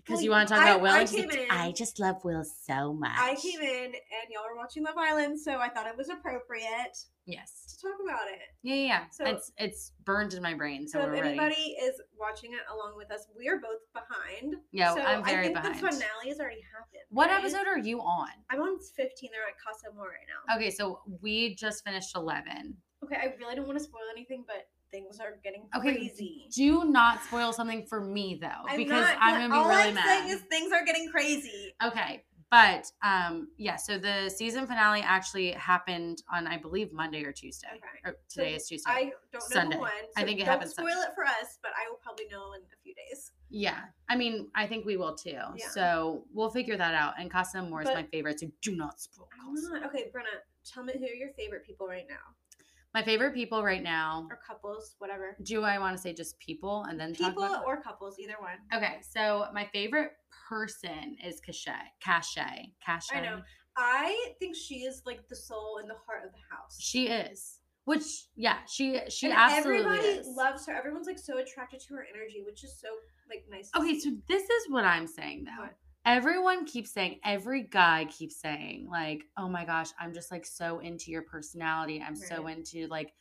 [SPEAKER 2] "Because
[SPEAKER 1] Well,
[SPEAKER 2] you want to talk
[SPEAKER 1] I-
[SPEAKER 2] about Will?"
[SPEAKER 1] I came
[SPEAKER 2] like,
[SPEAKER 1] in-
[SPEAKER 2] I just love Will so much.
[SPEAKER 1] I came in and y'all were watching Love Island, so I thought it was appropriate
[SPEAKER 2] Yes.
[SPEAKER 1] to talk about it.
[SPEAKER 2] Yeah, yeah. yeah.
[SPEAKER 1] So-
[SPEAKER 2] it's it's burned in my brain, so,
[SPEAKER 1] So,
[SPEAKER 2] we're
[SPEAKER 1] if
[SPEAKER 2] ready.
[SPEAKER 1] anybody is watching it along with us, we are both behind.
[SPEAKER 2] Yeah,
[SPEAKER 1] so
[SPEAKER 2] I'm very
[SPEAKER 1] I think
[SPEAKER 2] behind.
[SPEAKER 1] the finale has already happened.
[SPEAKER 2] What
[SPEAKER 1] right?
[SPEAKER 2] episode are you on?
[SPEAKER 1] I'm on 15. They're at Casa Amor right now.
[SPEAKER 2] Okay, so we just finished eleven.
[SPEAKER 1] Okay, I really don't want to spoil anything, but things are getting
[SPEAKER 2] Okay,
[SPEAKER 1] crazy.
[SPEAKER 2] Do not spoil something for me though,
[SPEAKER 1] I'm
[SPEAKER 2] because
[SPEAKER 1] not,
[SPEAKER 2] I'm gonna be
[SPEAKER 1] all
[SPEAKER 2] really
[SPEAKER 1] I'm
[SPEAKER 2] mad.
[SPEAKER 1] saying is things are getting crazy.
[SPEAKER 2] Okay, but um, yeah. So the season finale actually happened on, I believe, Monday or Tuesday.
[SPEAKER 1] Okay.
[SPEAKER 2] Or today
[SPEAKER 1] So
[SPEAKER 2] is Tuesday.
[SPEAKER 1] I don't know
[SPEAKER 2] Sunday.
[SPEAKER 1] when.
[SPEAKER 2] I think it
[SPEAKER 1] don't
[SPEAKER 2] happened
[SPEAKER 1] spoil
[SPEAKER 2] Sunday.
[SPEAKER 1] it for us, but I will probably know in a few days.
[SPEAKER 2] Yeah, I mean, I think we will too.
[SPEAKER 1] Yeah.
[SPEAKER 2] So we'll figure that out. And Casa Amor is my favorite, so do not spoil. Casa.
[SPEAKER 1] not. Okay, Brenna, tell me who are your favorite people right now,
[SPEAKER 2] My favorite people right now.
[SPEAKER 1] or couples, whatever.
[SPEAKER 2] Do I want to say just people and then talk
[SPEAKER 1] People or couples, either one.
[SPEAKER 2] Okay, so my favorite person is Cashay. Cashay. Cashay.
[SPEAKER 1] I know. I think she is like the soul and the heart of the house.
[SPEAKER 2] She is. Which, yeah, she she
[SPEAKER 1] and
[SPEAKER 2] absolutely
[SPEAKER 1] everybody
[SPEAKER 2] is.
[SPEAKER 1] loves her. Everyone's like so attracted to her energy, which is so like nice.
[SPEAKER 2] Okay,
[SPEAKER 1] see.
[SPEAKER 2] so this is what I'm saying though.
[SPEAKER 1] What?
[SPEAKER 2] Everyone keeps saying, every guy keeps saying, like, oh my gosh, I'm just like so into your personality. I'm so into like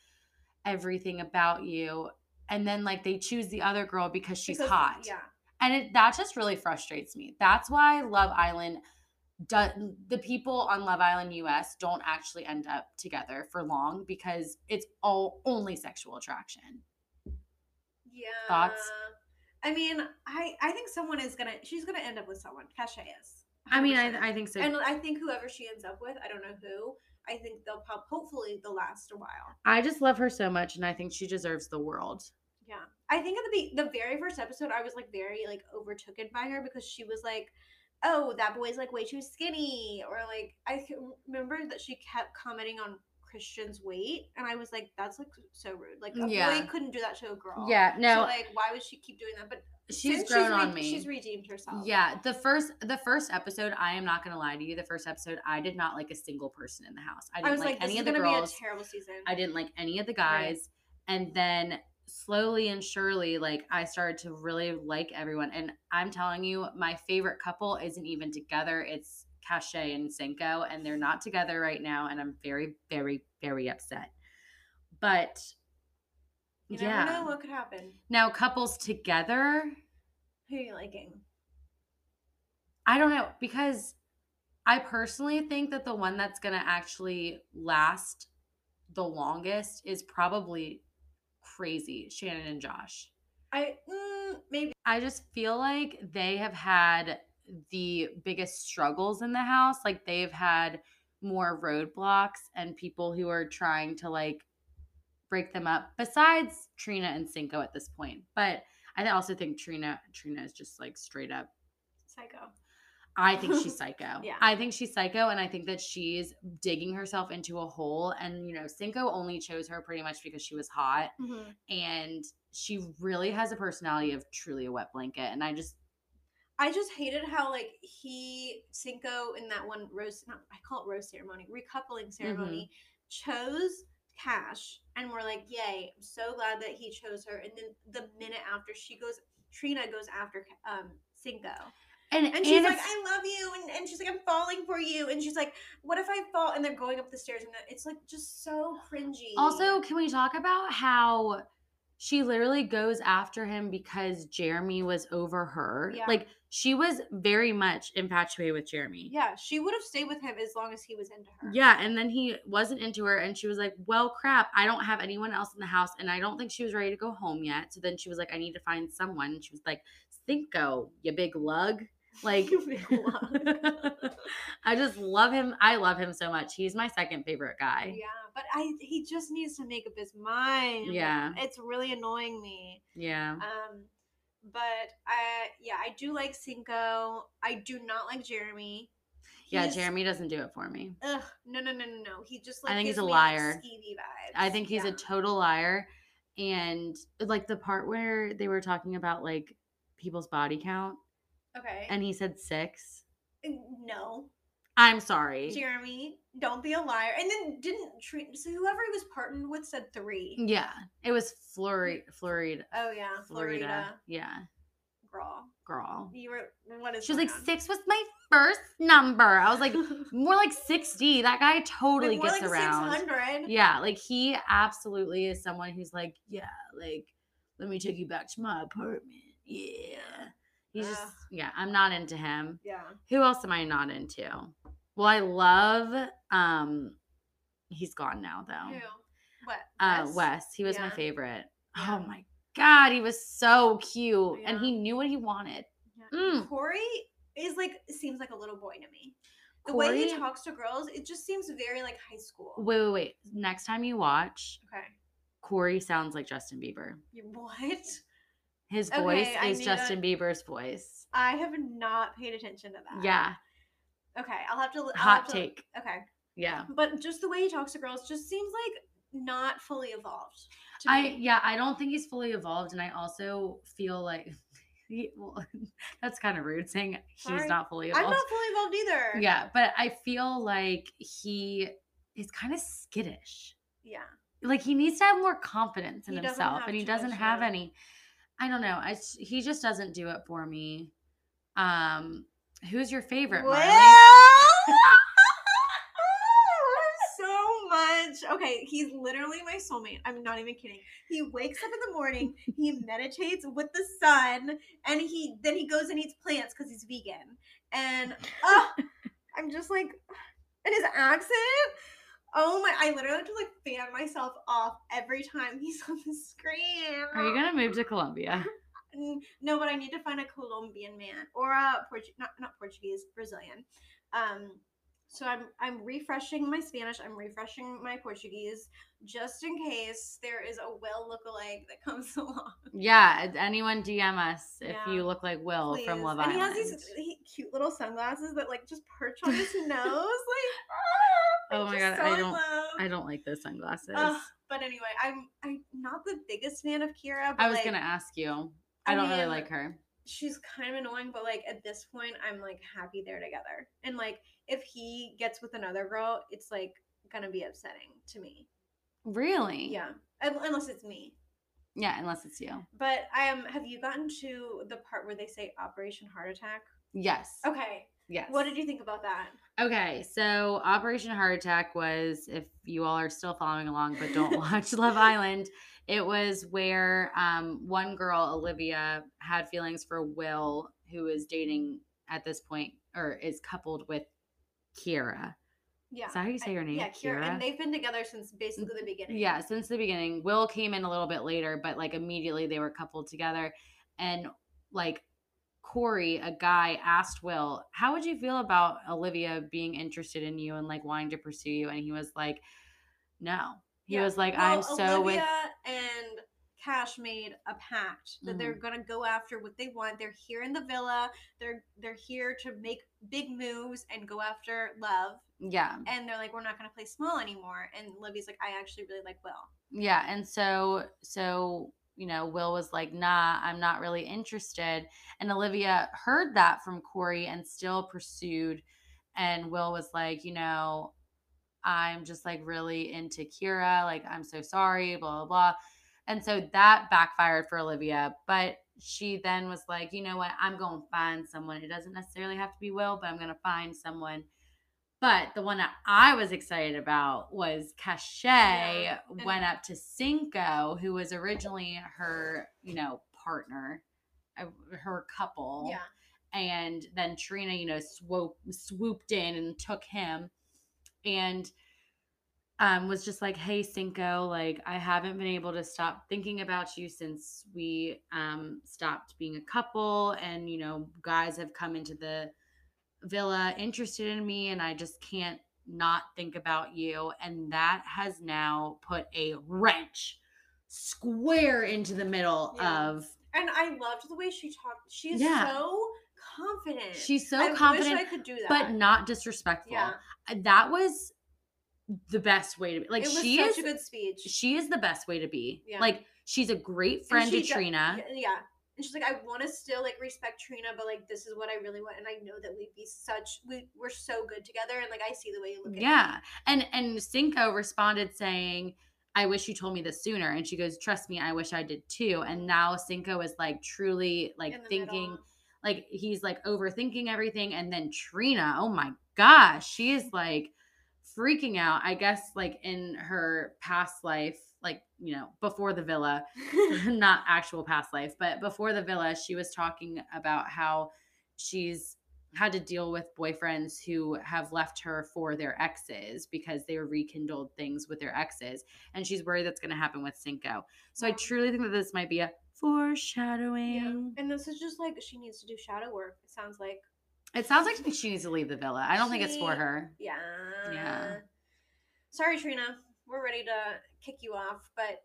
[SPEAKER 2] everything about you. And then like they choose the other girl because she's
[SPEAKER 1] Because-
[SPEAKER 2] hot.
[SPEAKER 1] Yeah.
[SPEAKER 2] And it, that just really frustrates me. That's why Love Island, do, the people on Love Island US don't actually end up together for long because it's all only sexual attraction.
[SPEAKER 1] Yeah.
[SPEAKER 2] Thoughts?
[SPEAKER 1] I mean, I I think someone is gonna. She's gonna end up with someone. Cashay is.
[SPEAKER 2] I mean,
[SPEAKER 1] 100%.
[SPEAKER 2] I, I think so.
[SPEAKER 1] and I think whoever she ends up with, I don't know who. I think they'll pop. Hopefully, they'll last a while.
[SPEAKER 2] I just love her so much, and I think she deserves the world.
[SPEAKER 1] Yeah, I think at the be- the very first episode, I was like very like overtooken by her because she was like, "Oh, that boy's like way too skinny," or like I remember that she kept commenting on Christian's weight, and I was like, "That's like so rude. Like a
[SPEAKER 2] Yeah.
[SPEAKER 1] boy couldn't do that to a girl."
[SPEAKER 2] Yeah, no,
[SPEAKER 1] So like, why would she keep doing that? But
[SPEAKER 2] she's
[SPEAKER 1] since
[SPEAKER 2] grown
[SPEAKER 1] re-
[SPEAKER 2] on me.
[SPEAKER 1] She's redeemed herself.
[SPEAKER 2] yeah, the first the first episode, I am not gonna lie to you. The first episode, I did not like a single person in the house. I
[SPEAKER 1] I,
[SPEAKER 2] didn't
[SPEAKER 1] was
[SPEAKER 2] like,
[SPEAKER 1] like,
[SPEAKER 2] any of the girls.
[SPEAKER 1] be a terrible season.
[SPEAKER 2] I didn't like any of the
[SPEAKER 1] Right.
[SPEAKER 2] guys. And then slowly and surely, like I started to really like everyone. And I'm telling you, my favorite couple isn't even together. It's Cashay and Cinco, and they're not together right now. And I'm very, very, very upset. But
[SPEAKER 1] you never
[SPEAKER 2] yeah.
[SPEAKER 1] know what could happen.
[SPEAKER 2] Now couples together,
[SPEAKER 1] Who are you liking?
[SPEAKER 2] I don't know because I personally think that the one that's going to actually last the longest is probably crazy Shannon and Josh.
[SPEAKER 1] I mm, maybe
[SPEAKER 2] I just feel like they have had the biggest struggles in the house. Like they've had more roadblocks and people who are trying to like break them up besides Trina and Cinco at this point. But I also think Trina Trina is just like straight up
[SPEAKER 1] psycho.
[SPEAKER 2] I think she's psycho.
[SPEAKER 1] Yeah.
[SPEAKER 2] I think she's psycho and I think that she's digging herself into a hole and you know, Cinco only chose her pretty much because she was hot mm-hmm. and she really has a personality of truly a wet blanket and I just
[SPEAKER 1] I just hated how like he Cinco in that one rose not, I call it rose ceremony recoupling ceremony chose Cash and we're like yay I'm so glad that he chose her and then the minute after she goes Trina goes after um Cinco
[SPEAKER 2] And,
[SPEAKER 1] And she's like, I love you. And, and she's like, I'm falling for you. And she's like, what if I fall? And they're going up the stairs. And it's like just so cringy.
[SPEAKER 2] Also, can we talk about how she literally goes after him because Jeremy was over her?
[SPEAKER 1] Yeah.
[SPEAKER 2] Like she was very much infatuated with Jeremy.
[SPEAKER 1] yeah, she would have stayed with him as long as he was into her.
[SPEAKER 2] Yeah, and then he wasn't into her, and she was like, "Well, crap, I don't have anyone else in the house, and I don't think she was ready to go home yet." So then she was like, "I need to find someone." And she was like, "Cinco, you big lug." Like,
[SPEAKER 1] You big lug.
[SPEAKER 2] I just love him. I love him so much. He's my second favorite guy.
[SPEAKER 1] Yeah, but I he just needs to make up his mind.
[SPEAKER 2] Yeah.
[SPEAKER 1] It's really annoying me.
[SPEAKER 2] Yeah.
[SPEAKER 1] Um but I yeah, I do like Cinco. I do not like Jeremy.
[SPEAKER 2] Yeah, Jeremy doesn't do it for me.
[SPEAKER 1] Ugh, no, no, no, no, no. He just like I
[SPEAKER 2] think he's a
[SPEAKER 1] like,
[SPEAKER 2] liar.
[SPEAKER 1] vibes.
[SPEAKER 2] I think he's a total liar. And like the part where they were talking about like people's body count,
[SPEAKER 1] okay.
[SPEAKER 2] and he said six.
[SPEAKER 1] no,
[SPEAKER 2] I'm sorry.
[SPEAKER 1] Jeremy, don't be a liar. And then didn't treat so whoever he was partnered with said three.
[SPEAKER 2] Yeah, it was Florida, mm. Florida,
[SPEAKER 1] Oh yeah,
[SPEAKER 2] Florida.
[SPEAKER 1] Florida,
[SPEAKER 2] Yeah,
[SPEAKER 1] girl.
[SPEAKER 2] girl.
[SPEAKER 1] You were what is
[SPEAKER 2] She was like
[SPEAKER 1] on?
[SPEAKER 2] six was my first number. I was like more like sixty. That guy totally
[SPEAKER 1] Like,
[SPEAKER 2] gets
[SPEAKER 1] like
[SPEAKER 2] around.
[SPEAKER 1] 600.
[SPEAKER 2] Yeah, like he absolutely is someone who's like, yeah, like let me take you back to my apartment. Yeah. He's just yeah, I'm not into him.
[SPEAKER 1] Yeah.
[SPEAKER 2] Who else am I not into? Well, I love um he's gone now though.
[SPEAKER 1] Who? What?
[SPEAKER 2] Uh
[SPEAKER 1] Wes?
[SPEAKER 2] Wes. He was my favorite.
[SPEAKER 1] Yeah.
[SPEAKER 2] Oh my god, he was so cute. And he knew what he wanted.
[SPEAKER 1] Yeah.
[SPEAKER 2] Mm.
[SPEAKER 1] Korey is like seems like a little boy to me. The way he talks to girls, it just seems very like high school.
[SPEAKER 2] Wait, wait, wait. Next time you watch,
[SPEAKER 1] Okay.
[SPEAKER 2] Korey sounds like Justin Bieber.
[SPEAKER 1] What?
[SPEAKER 2] His voice
[SPEAKER 1] I
[SPEAKER 2] is Justin
[SPEAKER 1] to-
[SPEAKER 2] Bieber's voice.
[SPEAKER 1] I have not paid attention to that.
[SPEAKER 2] Yeah.
[SPEAKER 1] Okay, I'll have to. I'll
[SPEAKER 2] Hot
[SPEAKER 1] have to-
[SPEAKER 2] take.
[SPEAKER 1] Okay,
[SPEAKER 2] Yeah.
[SPEAKER 1] but just the way he talks to girls just seems like not fully evolved.
[SPEAKER 2] I yeah, I don't think he's fully evolved, and I also feel like he, well, that's kind of rude saying he's
[SPEAKER 1] Sorry.
[SPEAKER 2] not fully
[SPEAKER 1] I'm
[SPEAKER 2] evolved.
[SPEAKER 1] not fully evolved either.
[SPEAKER 2] Yeah, but I feel like he is kind of skittish.
[SPEAKER 1] Yeah.
[SPEAKER 2] Like he needs to have more confidence in
[SPEAKER 1] He
[SPEAKER 2] himself, and he doesn't have any. I don't know. I he just doesn't do it for me. Um, who's your favorite?
[SPEAKER 1] Well, so much. Okay, he's literally my soulmate. I'm not even kidding. He wakes up in the morning, he meditates with the sun, and he then he goes and eats plants because he's vegan. And uh, I'm just like, and his accent. Oh my! I literally have to like fan myself off every time he's on the screen.
[SPEAKER 2] Are you gonna move to Colombia?
[SPEAKER 1] No, but I need to find a Colombian man or a Portu- not not Portuguese, Brazilian. Um, so I'm I'm refreshing my Spanish. I'm refreshing my Portuguese just in case there is a Will lookalike that comes along.
[SPEAKER 2] Yeah, anyone DM us if
[SPEAKER 1] Yeah.
[SPEAKER 2] you look like Will
[SPEAKER 1] Please.
[SPEAKER 2] from Love Island.
[SPEAKER 1] and
[SPEAKER 2] Island.
[SPEAKER 1] he has these he, cute little sunglasses that like just perch on his nose. Like,
[SPEAKER 2] Oh
[SPEAKER 1] I'm
[SPEAKER 2] my God,
[SPEAKER 1] so
[SPEAKER 2] I don't-. I don't like those sunglasses.
[SPEAKER 1] Ugh, but anyway, I'm I'm not the biggest fan of Kyra. But
[SPEAKER 2] I was
[SPEAKER 1] like,
[SPEAKER 2] gonna ask you. I
[SPEAKER 1] I
[SPEAKER 2] don't really like her.
[SPEAKER 1] she's kind of annoying, but like at this point, I'm like happy they're together. And like if he gets with another girl, it's like gonna be upsetting to me.
[SPEAKER 2] Really?
[SPEAKER 1] Yeah, unless it's me.
[SPEAKER 2] Yeah, unless it's you.
[SPEAKER 1] But I am. Have you gotten to the part where they say Operation Heart Attack?
[SPEAKER 2] Yes.
[SPEAKER 1] Okay.
[SPEAKER 2] Yes.
[SPEAKER 1] What did you think about that?
[SPEAKER 2] Okay, so Operation Heart Attack was, if you all are still following along but don't watch Love Island, it was where um, one girl, Olivia, had feelings for Will, who is dating at this point or is coupled with Kyra.
[SPEAKER 1] Yeah.
[SPEAKER 2] Is that how you say
[SPEAKER 1] I-
[SPEAKER 2] her name?
[SPEAKER 1] Yeah, Kyra.
[SPEAKER 2] Kyra?
[SPEAKER 1] And they've been together since basically the beginning.
[SPEAKER 2] Yeah, since the beginning. Will came in a little bit later, but like immediately they were coupled together. And like Korey, a guy, asked Will, How would you feel about Olivia being interested in you and like wanting to pursue you? And he was like, No. He
[SPEAKER 1] Yeah.
[SPEAKER 2] was like,
[SPEAKER 1] Well,
[SPEAKER 2] I'm so with
[SPEAKER 1] Olivia and Cash made a pact that they're
[SPEAKER 2] Mm-hmm.
[SPEAKER 1] gonna go after what they want. They're here in the villa. They're they're here to make big moves and go after love.
[SPEAKER 2] Yeah.
[SPEAKER 1] And they're like, we're not gonna play small anymore. And Libby's like, I actually really like Will.
[SPEAKER 2] Yeah. And so so you know, Will was like, nah, I'm not really interested. And Olivia heard that from Korey and still pursued. And Will was like, you know, I'm just like really into Kyra. Like, I'm so sorry, blah, blah, blah. And so that backfired for Olivia. But she then was like, you know what, I'm going to find someone. It doesn't necessarily have to be Will, but I'm going to find someone. But the one that I was excited about was Cashay
[SPEAKER 1] Yeah,
[SPEAKER 2] went up to Cinco, who was originally her, you know, partner, uh, her couple
[SPEAKER 1] Yeah.
[SPEAKER 2] and then Trina, you know, swoop, swooped in and took him, and um, was just like, "Hey, Cinco, like I haven't been able to stop thinking about you since we um, stopped being a couple, and you know, guys have come into the villa interested in me, and I just can't not think about you, and that has now put a wrench." Square into the middle
[SPEAKER 1] Yeah.
[SPEAKER 2] of
[SPEAKER 1] And I loved the way she talked. She's
[SPEAKER 2] Yeah.
[SPEAKER 1] so confident.
[SPEAKER 2] she's so
[SPEAKER 1] I
[SPEAKER 2] confident
[SPEAKER 1] Wish I could do that.
[SPEAKER 2] but not disrespectful.
[SPEAKER 1] Yeah.
[SPEAKER 2] Uh, That was the best way to be. Like she
[SPEAKER 1] such
[SPEAKER 2] is
[SPEAKER 1] a good speech.
[SPEAKER 2] she is the best way to be.
[SPEAKER 1] Yeah.
[SPEAKER 2] Like she's a great friend to Trina.
[SPEAKER 1] Yeah, yeah. And she's like, I want to still like respect Trina, but like this is what I really want, and I know that we'd be such we we're so good together, and like I see the way you look at it.
[SPEAKER 2] Yeah. And and Cinco responded saying, I wish you told me this sooner. And she goes, Trust me, I wish I did too. And now Cinco is like truly like thinking
[SPEAKER 1] middle.
[SPEAKER 2] Like he's like overthinking everything and then trina oh my gosh she is like freaking out i guess like in her past life like you know before the villa not actual past life but before the villa she was talking about how she's had to deal with boyfriends who have left her for their exes because they rekindled things with their exes and she's worried that's going to happen with cinco. So i truly think that this might be a foreshadowing
[SPEAKER 1] And this is just like she needs to do shadow work. It sounds like.
[SPEAKER 2] It sounds like she needs to leave the villa. I don't think it's for her.
[SPEAKER 1] Yeah.
[SPEAKER 2] Yeah.
[SPEAKER 1] Sorry, Trina. We're ready to kick you off, but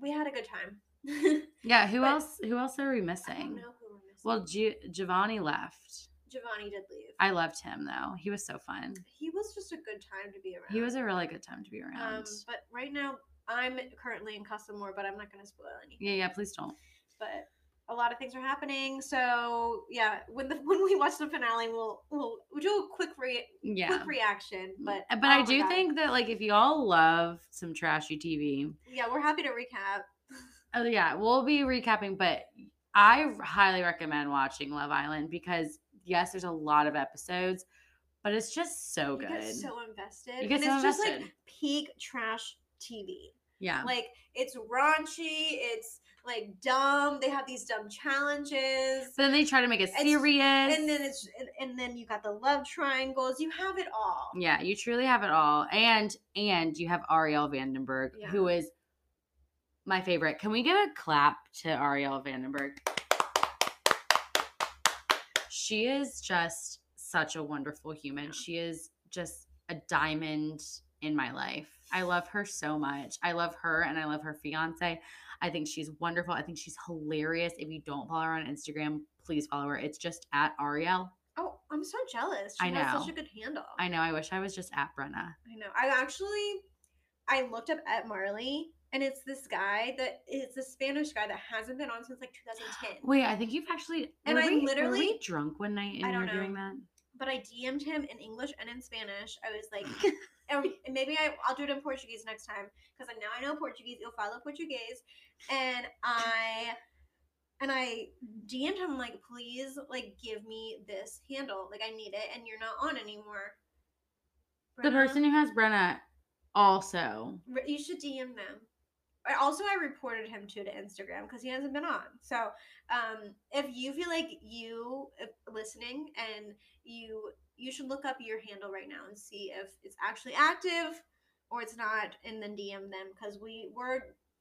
[SPEAKER 1] we had a good time.
[SPEAKER 2] Yeah, who
[SPEAKER 1] But-
[SPEAKER 2] else who else are we
[SPEAKER 1] don't
[SPEAKER 2] missing?
[SPEAKER 1] know who we're missing.
[SPEAKER 2] Well, Gi- Giovanni left.
[SPEAKER 1] Giovanni did leave.
[SPEAKER 2] I loved him though. He was so fun.
[SPEAKER 1] he was just a good time to be around.
[SPEAKER 2] He was a really good time to be around.
[SPEAKER 1] Um, but right now, I'm currently in Casa Amor, but I'm not going to spoil anything.
[SPEAKER 2] yeah, yeah, please don't.
[SPEAKER 1] But a lot of things are happening. So yeah, when the when we watch the finale, we'll we'll, we'll do a quick re-
[SPEAKER 2] Yeah.
[SPEAKER 1] quick reaction. But uh,
[SPEAKER 2] but
[SPEAKER 1] oh
[SPEAKER 2] I do
[SPEAKER 1] God.
[SPEAKER 2] think that like if y'all love some trashy TV,
[SPEAKER 1] yeah, we're happy to recap.
[SPEAKER 2] oh yeah, we'll be recapping, but I highly recommend watching Love Island because yes, there's a lot of episodes, but it's just so
[SPEAKER 1] You
[SPEAKER 2] good.
[SPEAKER 1] get so invested.
[SPEAKER 2] You get
[SPEAKER 1] and
[SPEAKER 2] so
[SPEAKER 1] it's just like peak trash TV.
[SPEAKER 2] yeah.
[SPEAKER 1] Like it's raunchy. It's like dumb. They have these dumb challenges.
[SPEAKER 2] But then they try to make it
[SPEAKER 1] It's-
[SPEAKER 2] serious.
[SPEAKER 1] and then it's and, and then you got the love triangles. You have it all.
[SPEAKER 2] Yeah, you truly have it all. And and you have Arielle Vandenberg,
[SPEAKER 1] Yeah.
[SPEAKER 2] who is my favorite. Can we give a clap to Arielle Vandenberg? She is just such a wonderful human.
[SPEAKER 1] Yeah.
[SPEAKER 2] She is just a diamond in my life. I love her so much. I love her and I love her fiance. I think she's wonderful. I think she's hilarious. If you don't follow her on Instagram, please follow her. It's just at Arielle.
[SPEAKER 1] Oh, I'm so jealous. She
[SPEAKER 2] I
[SPEAKER 1] has
[SPEAKER 2] know.
[SPEAKER 1] such a good handle.
[SPEAKER 2] I know. I wish I was just at Brenna.
[SPEAKER 1] I know. I actually I looked up at Marlee and it's this guy that it's a Spanish guy that hasn't been on since like 2010.
[SPEAKER 2] Wait, I think you've actually.
[SPEAKER 1] And I
[SPEAKER 2] we,
[SPEAKER 1] literally-
[SPEAKER 2] we drunk one night and
[SPEAKER 1] I don't
[SPEAKER 2] doing
[SPEAKER 1] know.
[SPEAKER 2] that.
[SPEAKER 1] But I DM'd him in English and in Spanish. I was like, and maybe I, I'll do it in Portuguese next time because now I know Portuguese. You'll follow Portuguese, and I and I DM'd him like, please, like, give me this handle. Like, I need it, and you're not on anymore.
[SPEAKER 2] The person who has Brenna also.
[SPEAKER 1] you should DM them. I also I reported him to to Instagram because he hasn't been on. So um, if you feel like you if listening and you you should look up your handle right now and see if it's actually active or it's not, and then DM them because we we're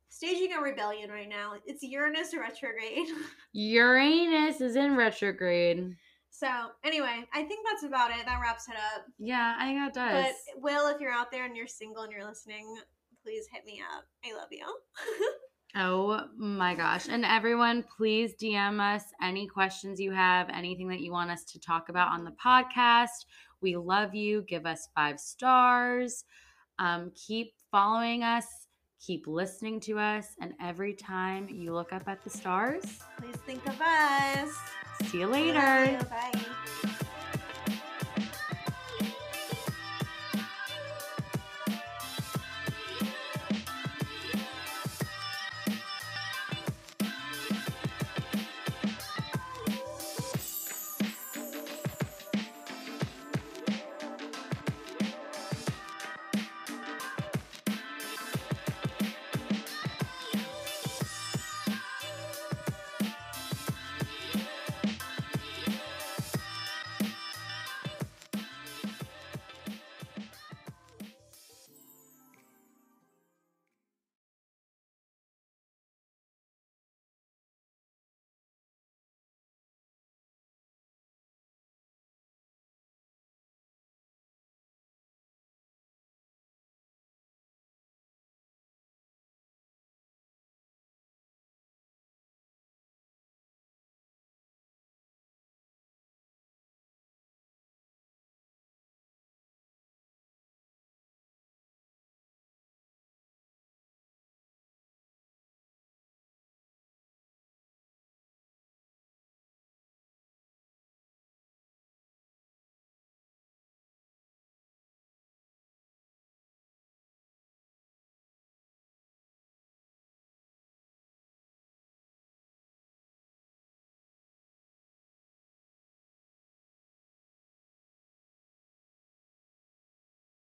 [SPEAKER 1] staging a rebellion right now. It's Uranus retrograde.
[SPEAKER 2] Uranus is in retrograde.
[SPEAKER 1] so anyway, I think that's about it. That wraps it up.
[SPEAKER 2] Yeah, I think that does.
[SPEAKER 1] But Will, if you're out there and you're single and you're listening, please hit me up. I love you.
[SPEAKER 2] oh my gosh. And everyone, please DM us any questions you have, anything that you want us to talk about on the podcast. We love you. Give us five stars. Um, keep following us. Keep listening to us. And every time you look up at the stars,
[SPEAKER 1] please think of us.
[SPEAKER 2] see you later.
[SPEAKER 1] you. Bye.